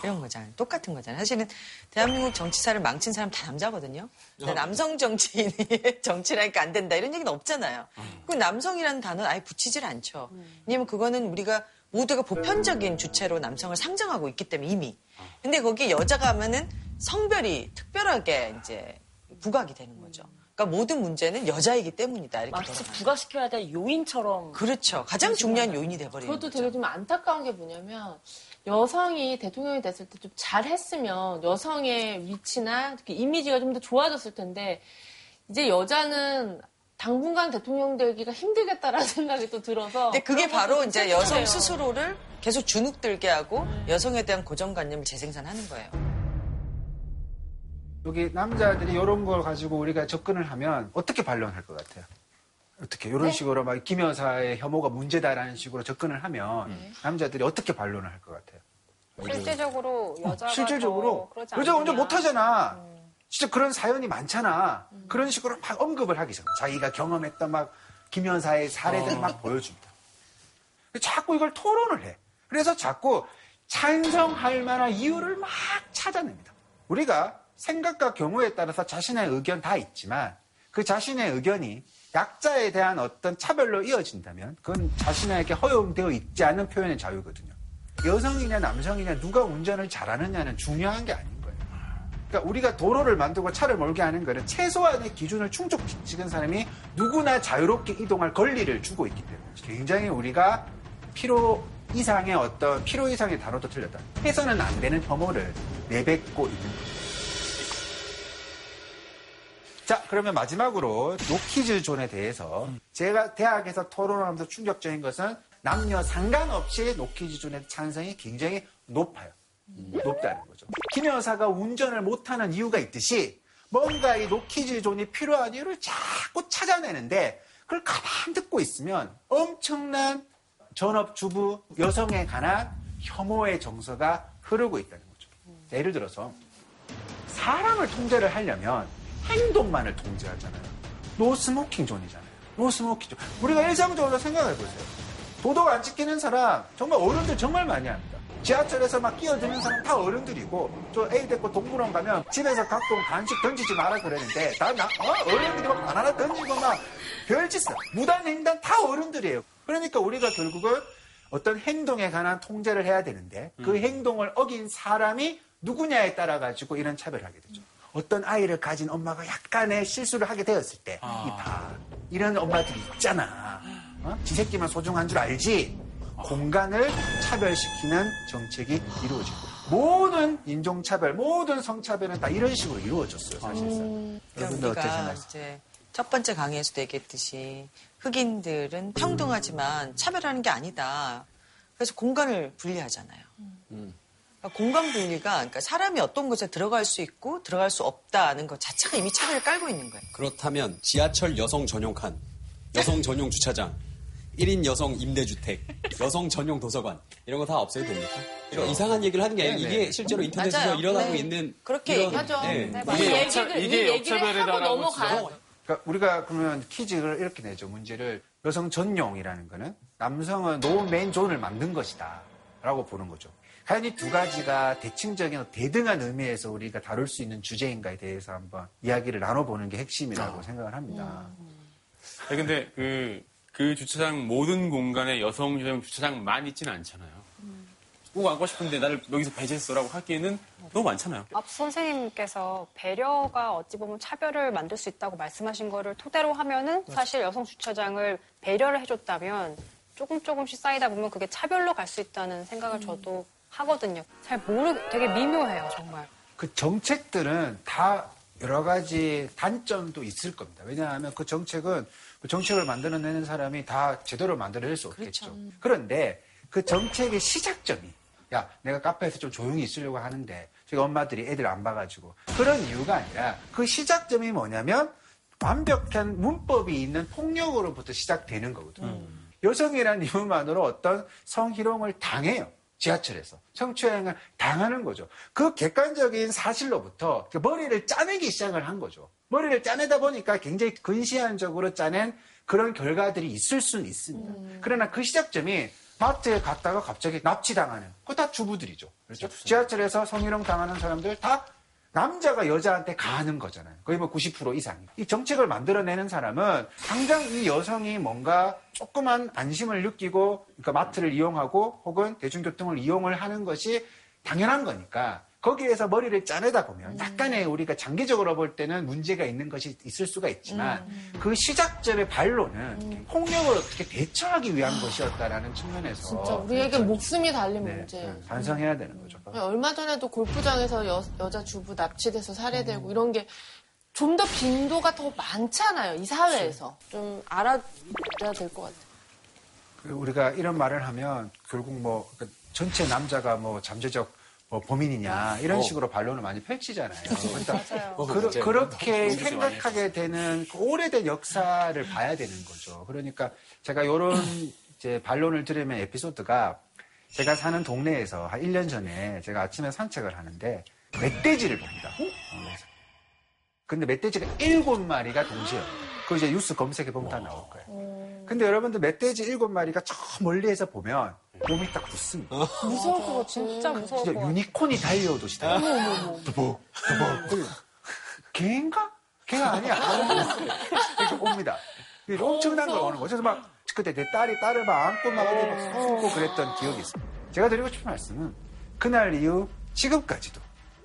이런 거잖아요. 똑같은 거잖아요. 사실은 대한민국 정치사를 망친 사람 다 남자거든요. 근데 남성 정치인이 정치라니까 안 된다 이런 얘기는 없잖아요. 그 남성이라는 단어는 아예 붙이질 않죠. 왜냐면 그거는 우리가 모두가 보편적인 주체로 남성을 상정하고 있기 때문에 이미. 근데 거기 여자가 하면은 성별이 특별하게 이제 부각이 되는 거죠. 그러니까 모든 문제는 여자이기 때문이다. 이렇게 마치 부각시켜야 될 요인처럼. 그렇죠. 가장 중요한 요인이 돼버리는 그것도. 되게 좀 안타까운 게 뭐냐면 여성이 대통령이 됐을 때 좀 잘했으면 여성의 위치나 이미지가 좀 더 좋아졌을 텐데 이제 여자는 당분간 대통령 되기가 힘들겠다라는 생각이 또 들어서 근데 그게 바로 이제 좀 여성 슬프네요. 스스로를 계속 주눅들게 하고 여성에 대한 고정관념을 재생산하는 거예요. 여기 남자들이 이런 걸 가지고 우리가 접근을 하면 어떻게 반론할 것 같아요? 어떻게 이런 식으로 막 김 여사의 혐오가 문제다라는 식으로 접근을 하면 남자들이 어떻게 반론을 할 것 같아요? 실질적으로 여자가 실질적으로 여자 않느냐. 못하잖아. 진짜 그런 사연이 많잖아. 그런 식으로 막 언급을 하기 시작. 자기가 경험했던 막 김연사의 사례들 막 보여줍니다. 자꾸 이걸 토론을 해. 그래서 자꾸 찬성할 만한 이유를 막 찾아냅니다. 우리가 생각과 경우에 따라서 자신의 의견 다 있지만 그 자신의 의견이 약자에 대한 어떤 차별로 이어진다면 그건 자신에게 허용되어 있지 않은 표현의 자유거든요. 여성이냐 남성이냐 누가 운전을 잘하느냐는 중요한 게 아닌 거예요. 그러니까 우리가 도로를 만들고 차를 몰게 하는 거는 최소한의 기준을 충족시킨 사람이 누구나 자유롭게 이동할 권리를 주고 있기 때문에 굉장히 우리가 필요 이상의 어떤 필요 이상의 단어도 틀렸다. 해서는 안 되는 혐오를 내뱉고 있는 거죠. 자, 그러면 마지막으로 no kids zone에 대해서 제가 대학에서 토론하면서 충격적인 것은 남녀 상관없이 no kids zone의 찬성이 굉장히 높아요. 높다는 거죠. 김 여사가 운전을 못하는 이유가 있듯이 뭔가 이 no kids zone이 필요한 이유를 자꾸 찾아내는데 그걸 가만 듣고 있으면 엄청난 전업주부 여성에 관한 혐오의 정서가 흐르고 있다는 거죠. 자, 예를 들어서 사람을 통제를 하려면 행동만을 통제하잖아요. no smoking zone이잖아요. 웃으면 웃기죠. 우리가 일상적으로 생각해 보세요. 도덕 안 지키는 사람 정말 어른들 정말 많이 합니다. 지하철에서 막 끼어드는 사람 다 어른들이고 저 애 데리고 동물원 가면 집에서 각종 간식 던지지 마라 그러는데 다 나, 어? 어른들이 막 바나나 던지고 막 별짓을 무단 횡단 다 어른들이에요. 그러니까 우리가 결국은 어떤 행동에 관한 통제를 해야 되는데 그 행동을 어긴 사람이 누구냐에 따라 가지고 이런 차별을 하게 되죠. 어떤 아이를 가진 엄마가 약간의 실수를 하게 되었을 때, 이봐 이런 엄마들이 있잖아. 어? 지 새끼만 소중한 줄 알지? 공간을 차별시키는 정책이 이루어지고 모든 인종차별, 모든 성차별은 다 이런 식으로 이루어졌어요, 사실상. 여러분들 어떻게 우리가 생각하세요? 이제 첫 번째 강의에서도 얘기했듯이 흑인들은 평등하지만 차별하는 게 아니다. 그래서 공간을 분리하잖아요. 그러니까 공간 분리가 그러니까 사람이 어떤 곳에 들어갈 수 있고 들어갈 수 없다는 것 자체가 이미 차별을 깔고 있는 거예요. 그렇다면 지하철 여성 전용 칸, 여성 전용 주차장, 1인 여성 임대주택, 여성 전용 도서관 이런 거 다 없애도 됩니까? 이런 이상한 얘기를 하는 게 아니라 네, 이게 네. 실제로 인터넷에서 맞아요. 일어나고 네. 있는 그렇게 이런- 얘기하죠. 네. 네, 이게 이 역차- 이게 역차별이다라고 넘어가요. 그러니까 우리가 그러면 퀴즈를 이렇게 내죠. 문제를 여성 전용이라는 거는 남성은 노 맨 존을 만든 것이다. 라고 보는 거죠. 과연 이 두 가지가 대칭적인 대등한 의미에서 우리가 다룰 수 있는 주제인가에 대해서 한번 이야기를 나눠보는 게 핵심이라고 생각을 합니다. 아니, 근데 그, 그 주차장 모든 공간에 여성 전용 주차장만 있지는 않잖아요. 꼭 가고 싶은데 나를 여기서 배제했어라고 하기에는 너무 많잖아요. 앞 선생님께서 배려가 어찌 보면 차별을 만들 수 있다고 말씀하신 거를 토대로 하면은 사실 여성 주차장을 배려를 해줬다면 조금 조금씩 쌓이다 보면 그게 차별로 갈 수 있다는 생각을 저도 하거든요. 잘 모르, 되게 미묘해요, 정말. 그 정책들은 다 여러 가지 단점도 있을 겁니다. 왜냐하면 그 정책은 그 정책을 만들어내는 사람이 다 제대로 만들어낼 수 없겠죠. 그런데 그 정책의 시작점이 야 내가 카페에서 좀 조용히 있으려고 하는데 저희 엄마들이 애들 안 봐가지고 그런 이유가 아니라 그 시작점이 뭐냐면 완벽한 문법이 있는 폭력으로부터 시작되는 거거든요. 여성이라는 이유만으로 어떤 성희롱을 당해요. 지하철에서. 성추행을 당하는 거죠. 그 객관적인 사실로부터 그 머리를 짜내기 시작을 한 거죠. 머리를 짜내다 보니까 굉장히 근시안적으로 짜낸 그런 결과들이 있을 수는 있습니다. 그러나 그 시작점이 마트에 갔다가 갑자기 납치당하는, 그거 다 주부들이죠. 그렇죠? 지하철에서 성희롱 당하는 사람들 다 남자가 여자한테 가하는 거잖아요. 거의 뭐 90% 이상이. 이 정책을 만들어내는 사람은 당장 이 여성이 뭔가 조그만 안심을 느끼고 그러니까 마트를 이용하고 혹은 대중교통을 이용을 하는 것이 당연한 거니까 거기에서 머리를 짜내다 보면 약간의 우리가 장기적으로 볼 때는 문제가 있는 것이 있을 수가 있지만 그 시작점의 반론은 폭력을 어떻게 대처하기 위한 것이었다라는 측면에서 진짜 우리에게 목숨이 달린 네, 문제예요. 네, 반성해야 되는 거죠. 얼마 전에도 골프장에서 여, 여자 주부 납치돼서 살해되고 이런 게 좀더 빈도가 더 많잖아요. 이 사회에서. 좀 알아야 될 것 같아요. 그 우리가 이런 말을 하면 결국 뭐 그러니까 전체 남자가 뭐 잠재적 뭐 범인이냐 이런 식으로 반론을 많이 펼치잖아요. 그러니까 맞아요. 그, 렇게 생각하게 되는 그 오래된 역사를 봐야 되는 거죠. 그러니까 제가 이런 이제 반론을 들으면 에피소드가 제가 사는 동네에서 한 1년 전에 제가 아침에 산책을 하는데 멧돼지를 봅니다. 어. 근데 멧돼지가 일곱 마리가 동시에 그 이제 뉴스 검색해 보면 다 나올 거예요. 근데 여러분들 멧돼지 일곱 마리가 저 멀리에서 보면 몸이 딱 붙습니다. 무서울 것 같아. 진짜 무서울 진짜 것. 유니콘이 달려오듯이 달려. 두벅, 두벅. 개인가? 개가 아니야. 이렇게 옵니다. 이게 엄청난 걸 오는 거죠. 그래서 막 그때 내 딸이 딸을 막 안고 막 어디 막 숨고 그랬던 기억이 있어요. 제가 드리고 싶은 말씀은 그날 이후 지금까지도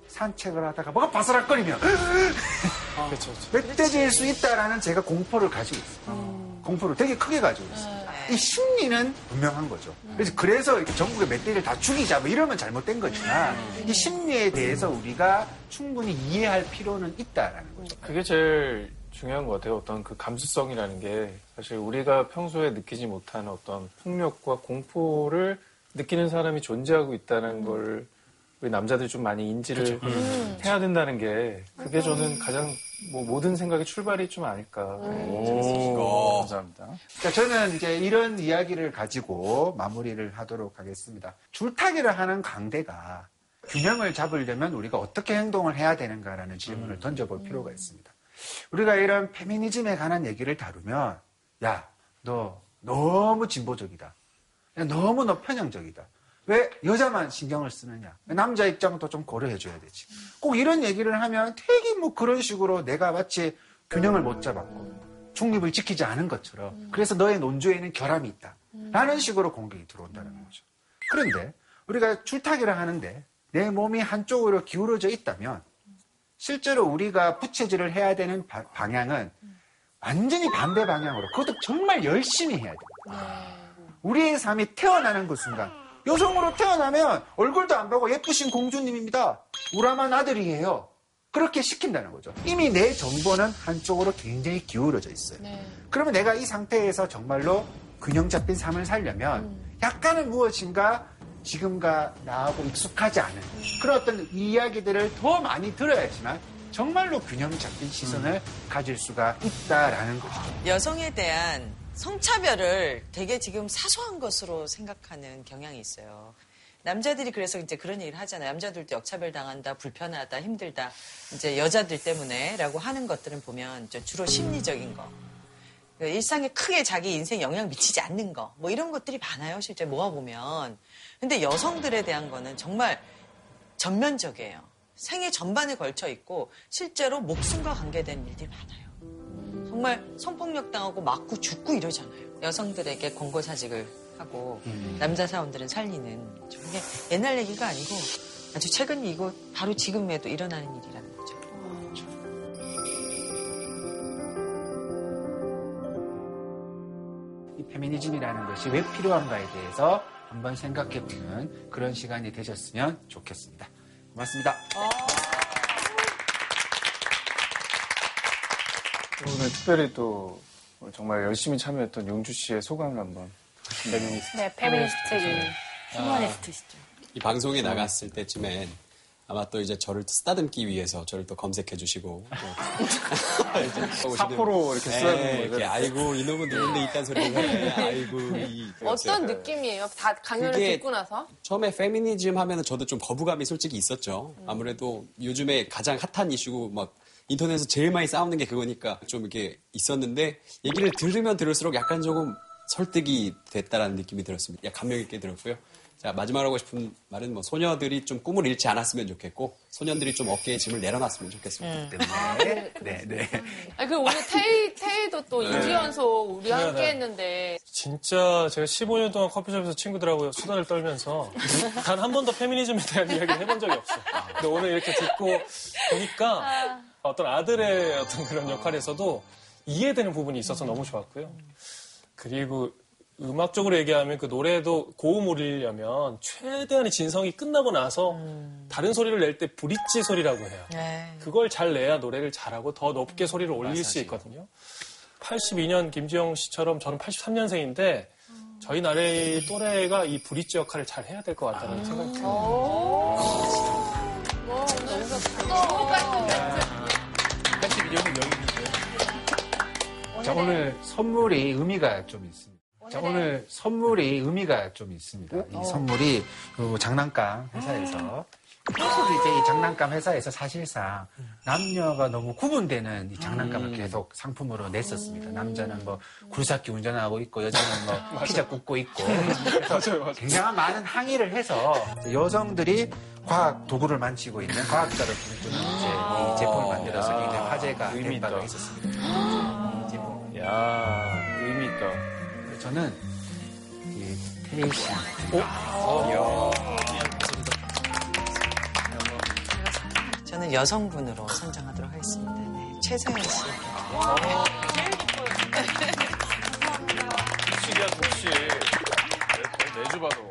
산책을 하다가 뭐가 바스락거리면 그렇죠. 멧돼지일 수 있다라는 제가 공포를 가지고 있어요. 공포를 되게 크게 가지고 있어요. 이 심리는 분명한 거죠. 그래서 그래서 이렇게 전국의 멧돼지를 다 죽이자 뭐 이러면 잘못된 거지만 이 심리에 대해서 우리가 충분히 이해할 필요는 있다라는 거죠. 그게 제일 중요한 것 같아요. 어떤 그 감수성이라는 게 사실 우리가 평소에 느끼지 못하는 어떤 폭력과 공포를 느끼는 사람이 존재하고 있다는 걸 우리 남자들이 좀 많이 인지를 해야 된다는 게 그게 저는 가장 뭐 모든 생각의 출발이 좀 아닐까. 네, 오. 감사합니다. 그러니까 저는 이제 이런 이야기를 가지고 마무리를 하도록 하겠습니다. 줄타기를 하는 강대가 균형을 잡으려면 우리가 어떻게 행동을 해야 되는가라는 질문을 던져볼 필요가 있습니다. 우리가 이런 페미니즘에 관한 얘기를 다루면 야, 너 너무 진보적이다. 야, 너무 너 편향적이다. 왜 여자만 신경을 쓰느냐? 남자 입장도 좀 고려해줘야 되지. 꼭 이런 얘기를 하면 되게 뭐 그런 식으로 내가 마치 균형을 못 잡았고 중립을 지키지 않은 것처럼 그래서 너의 논조에는 결함이 있다. 라는 식으로 공격이 들어온다는 거죠. 그런데 우리가 줄타기를 하는데 내 몸이 한쪽으로 기울어져 있다면 실제로 우리가 부채질을 해야 되는 바- 방향은 완전히 반대 방향으로 그것도 정말 열심히 해야 돼요. 우리의 삶이 태어나는 그 순간 여성으로 태어나면 얼굴도 안 보고 예쁘신 공주님입니다. 우람한 아들이에요. 그렇게 시킨다는 거죠. 이미 내 정보는 한쪽으로 굉장히 기울어져 있어요. 그러면 내가 이 상태에서 정말로 균형 잡힌 삶을 살려면 약간은 무엇인가 지금과 나하고 익숙하지 않은 그런 어떤 이야기들을 더 많이 들어야지만 정말로 균형 잡힌 시선을 가질 수가 있다라는 거죠. 여성에 대한 성차별을 되게 지금 사소한 것으로 생각하는 경향이 있어요. 남자들이 그래서 이제 그런 얘기를 하잖아요. 남자들도 역차별 당한다, 불편하다, 힘들다. 이제 여자들 때문에라고 하는 것들은 보면 주로 심리적인 거. 그 일상에 크게 자기 인생 영향 미치지 않는 거. 뭐 이런 것들이 많아요. 실제 모아보면. 근데 여성들에 대한 거는 정말 전면적이에요. 생애 전반에 걸쳐 있고 실제로 목숨과 관계된 일들이 많아요. 정말 성폭력 당하고 맞고 죽고 이러잖아요. 여성들에게 권고사직을 하고 남자 사원들은 살리는 저게 옛날 얘기가 아니고 아주 최근 이고 바로 지금에도 일어나는 일이라는 거죠. 이 페미니즘이라는 것이 왜 필요한가에 대해서 한번 생각해보는 그런 시간이 되셨으면 좋겠습니다. 고맙습니다. 오늘 특별히 또 정말 열심히 참여했던 용주 씨의 소감을 한번. 페미니스트. 네, 페미니스트. 휴머니스트시죠. 이 방송에 나갔을 때쯤엔 아마 또 이제 저를 쓰다듬기 위해서 저를 또 검색해 주시고 또 사포로 이렇게 쓰다듬는 네, 아이고 이놈은 누군데 이딴 소리를 하네 아이고 이 어떤 느낌이에요? 다 강연을 듣고 나서? 처음에 페미니즘 하면은 저도 좀 거부감이 솔직히 있었죠. 아무래도 요즘에 가장 핫한 이슈고 막 인터넷에서 제일 많이 싸우는 게 그거니까 좀 이렇게 있었는데 얘기를 들으면 들을수록 약간 조금 설득이 됐다라는 느낌이 들었습니다. 야, 감명 있게 들었고요. 자, 마지막으로 하고 싶은 말은 뭐 소녀들이 좀 꿈을 잃지 않았으면 좋겠고 소년들이 좀 어깨에 짐을 내려놨으면 좋겠습니다. 때문에 네, 네. 아니, 그 오늘 테이, 테이도 또 네. 2주 연속 우리 네, 함께 네. 했는데 진짜 제가 15년 동안 커피숍에서 친구들하고 수다를 떨면서 단 한 번도 페미니즘에 대한 이야기를 해본 적이 없어요. 근데 오늘 이렇게 듣고 보니까 어떤 아들의 어떤 그런 역할에서도 이해되는 부분이 있어서 너무 좋았고요. 그리고 음악적으로 얘기하면 그 노래도 고음 올리려면 최대한의 진성이 끝나고 나서 다른 소리를 낼 때 브릿지 소리라고 해요. 네. 그걸 잘 내야 노래를 잘하고 더 높게 소리를 올릴 수 있거든요. 82년 김지영 씨처럼 저는 83년생인데 저희 나라의 또래가 이 브릿지 역할을 잘 해야 될 것 같다는 생각이 들어요. 자, 오늘 선물이 의미가 좀 있습니다. 자, 오늘 선물이 의미가 좀 있습니다. 이 선물이 그 장난감 회사에서. 계속 이제 이 장난감 회사에서 사실상 남녀가 너무 구분되는 이 장난감을 계속 상품으로 냈었습니다. 남자는 뭐 굴삭기 운전하고 있고 여자는 뭐 피자 굽고 있고. 그래서 굉장한 많은 항의를 해서 여성들이 과학 도구를 만지고 있는 과학자를 꿈꾸는 이제 이 제품을 만들어서 굉장히 화제가 된 바가 있었습니다. 이 제품. 야 의미 있다. 저는 이 테이 씨. 저는 여성분으로 선정하도록 하겠습니다. 네, 최서연 씨. 독실이야 독실. 매- 매주 봐도.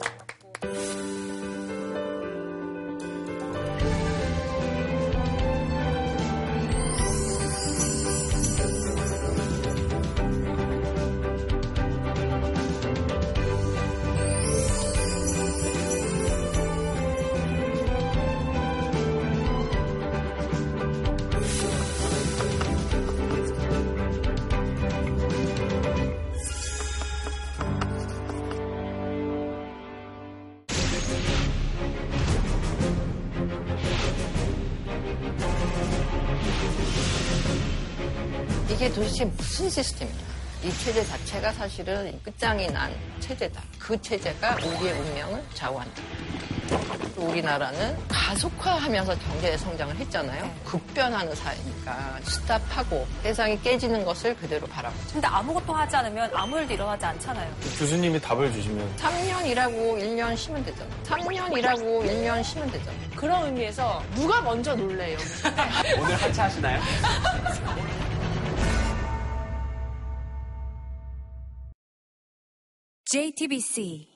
도대체 무슨 시스템이야? 이 체제 자체가 사실은 끝장이 난 체제다. 그 체제가 우리의 운명을 좌우한다. 또 우리나라는 가속화하면서 경제 성장을 했잖아요. 급변하는 사회니까 스탑하고 세상이 깨지는 것을 그대로 바라보자. 근데 아무것도 하지 않으면 아무 일도 일어나지 않잖아요. 교수님이 답을 주시면 3년 일하고 1년 쉬면 되잖아. 3년 일하고 1년 쉬면 되잖아. 그런 의미에서 누가 먼저 놀래요? 오늘 하차 하시나요? JTBC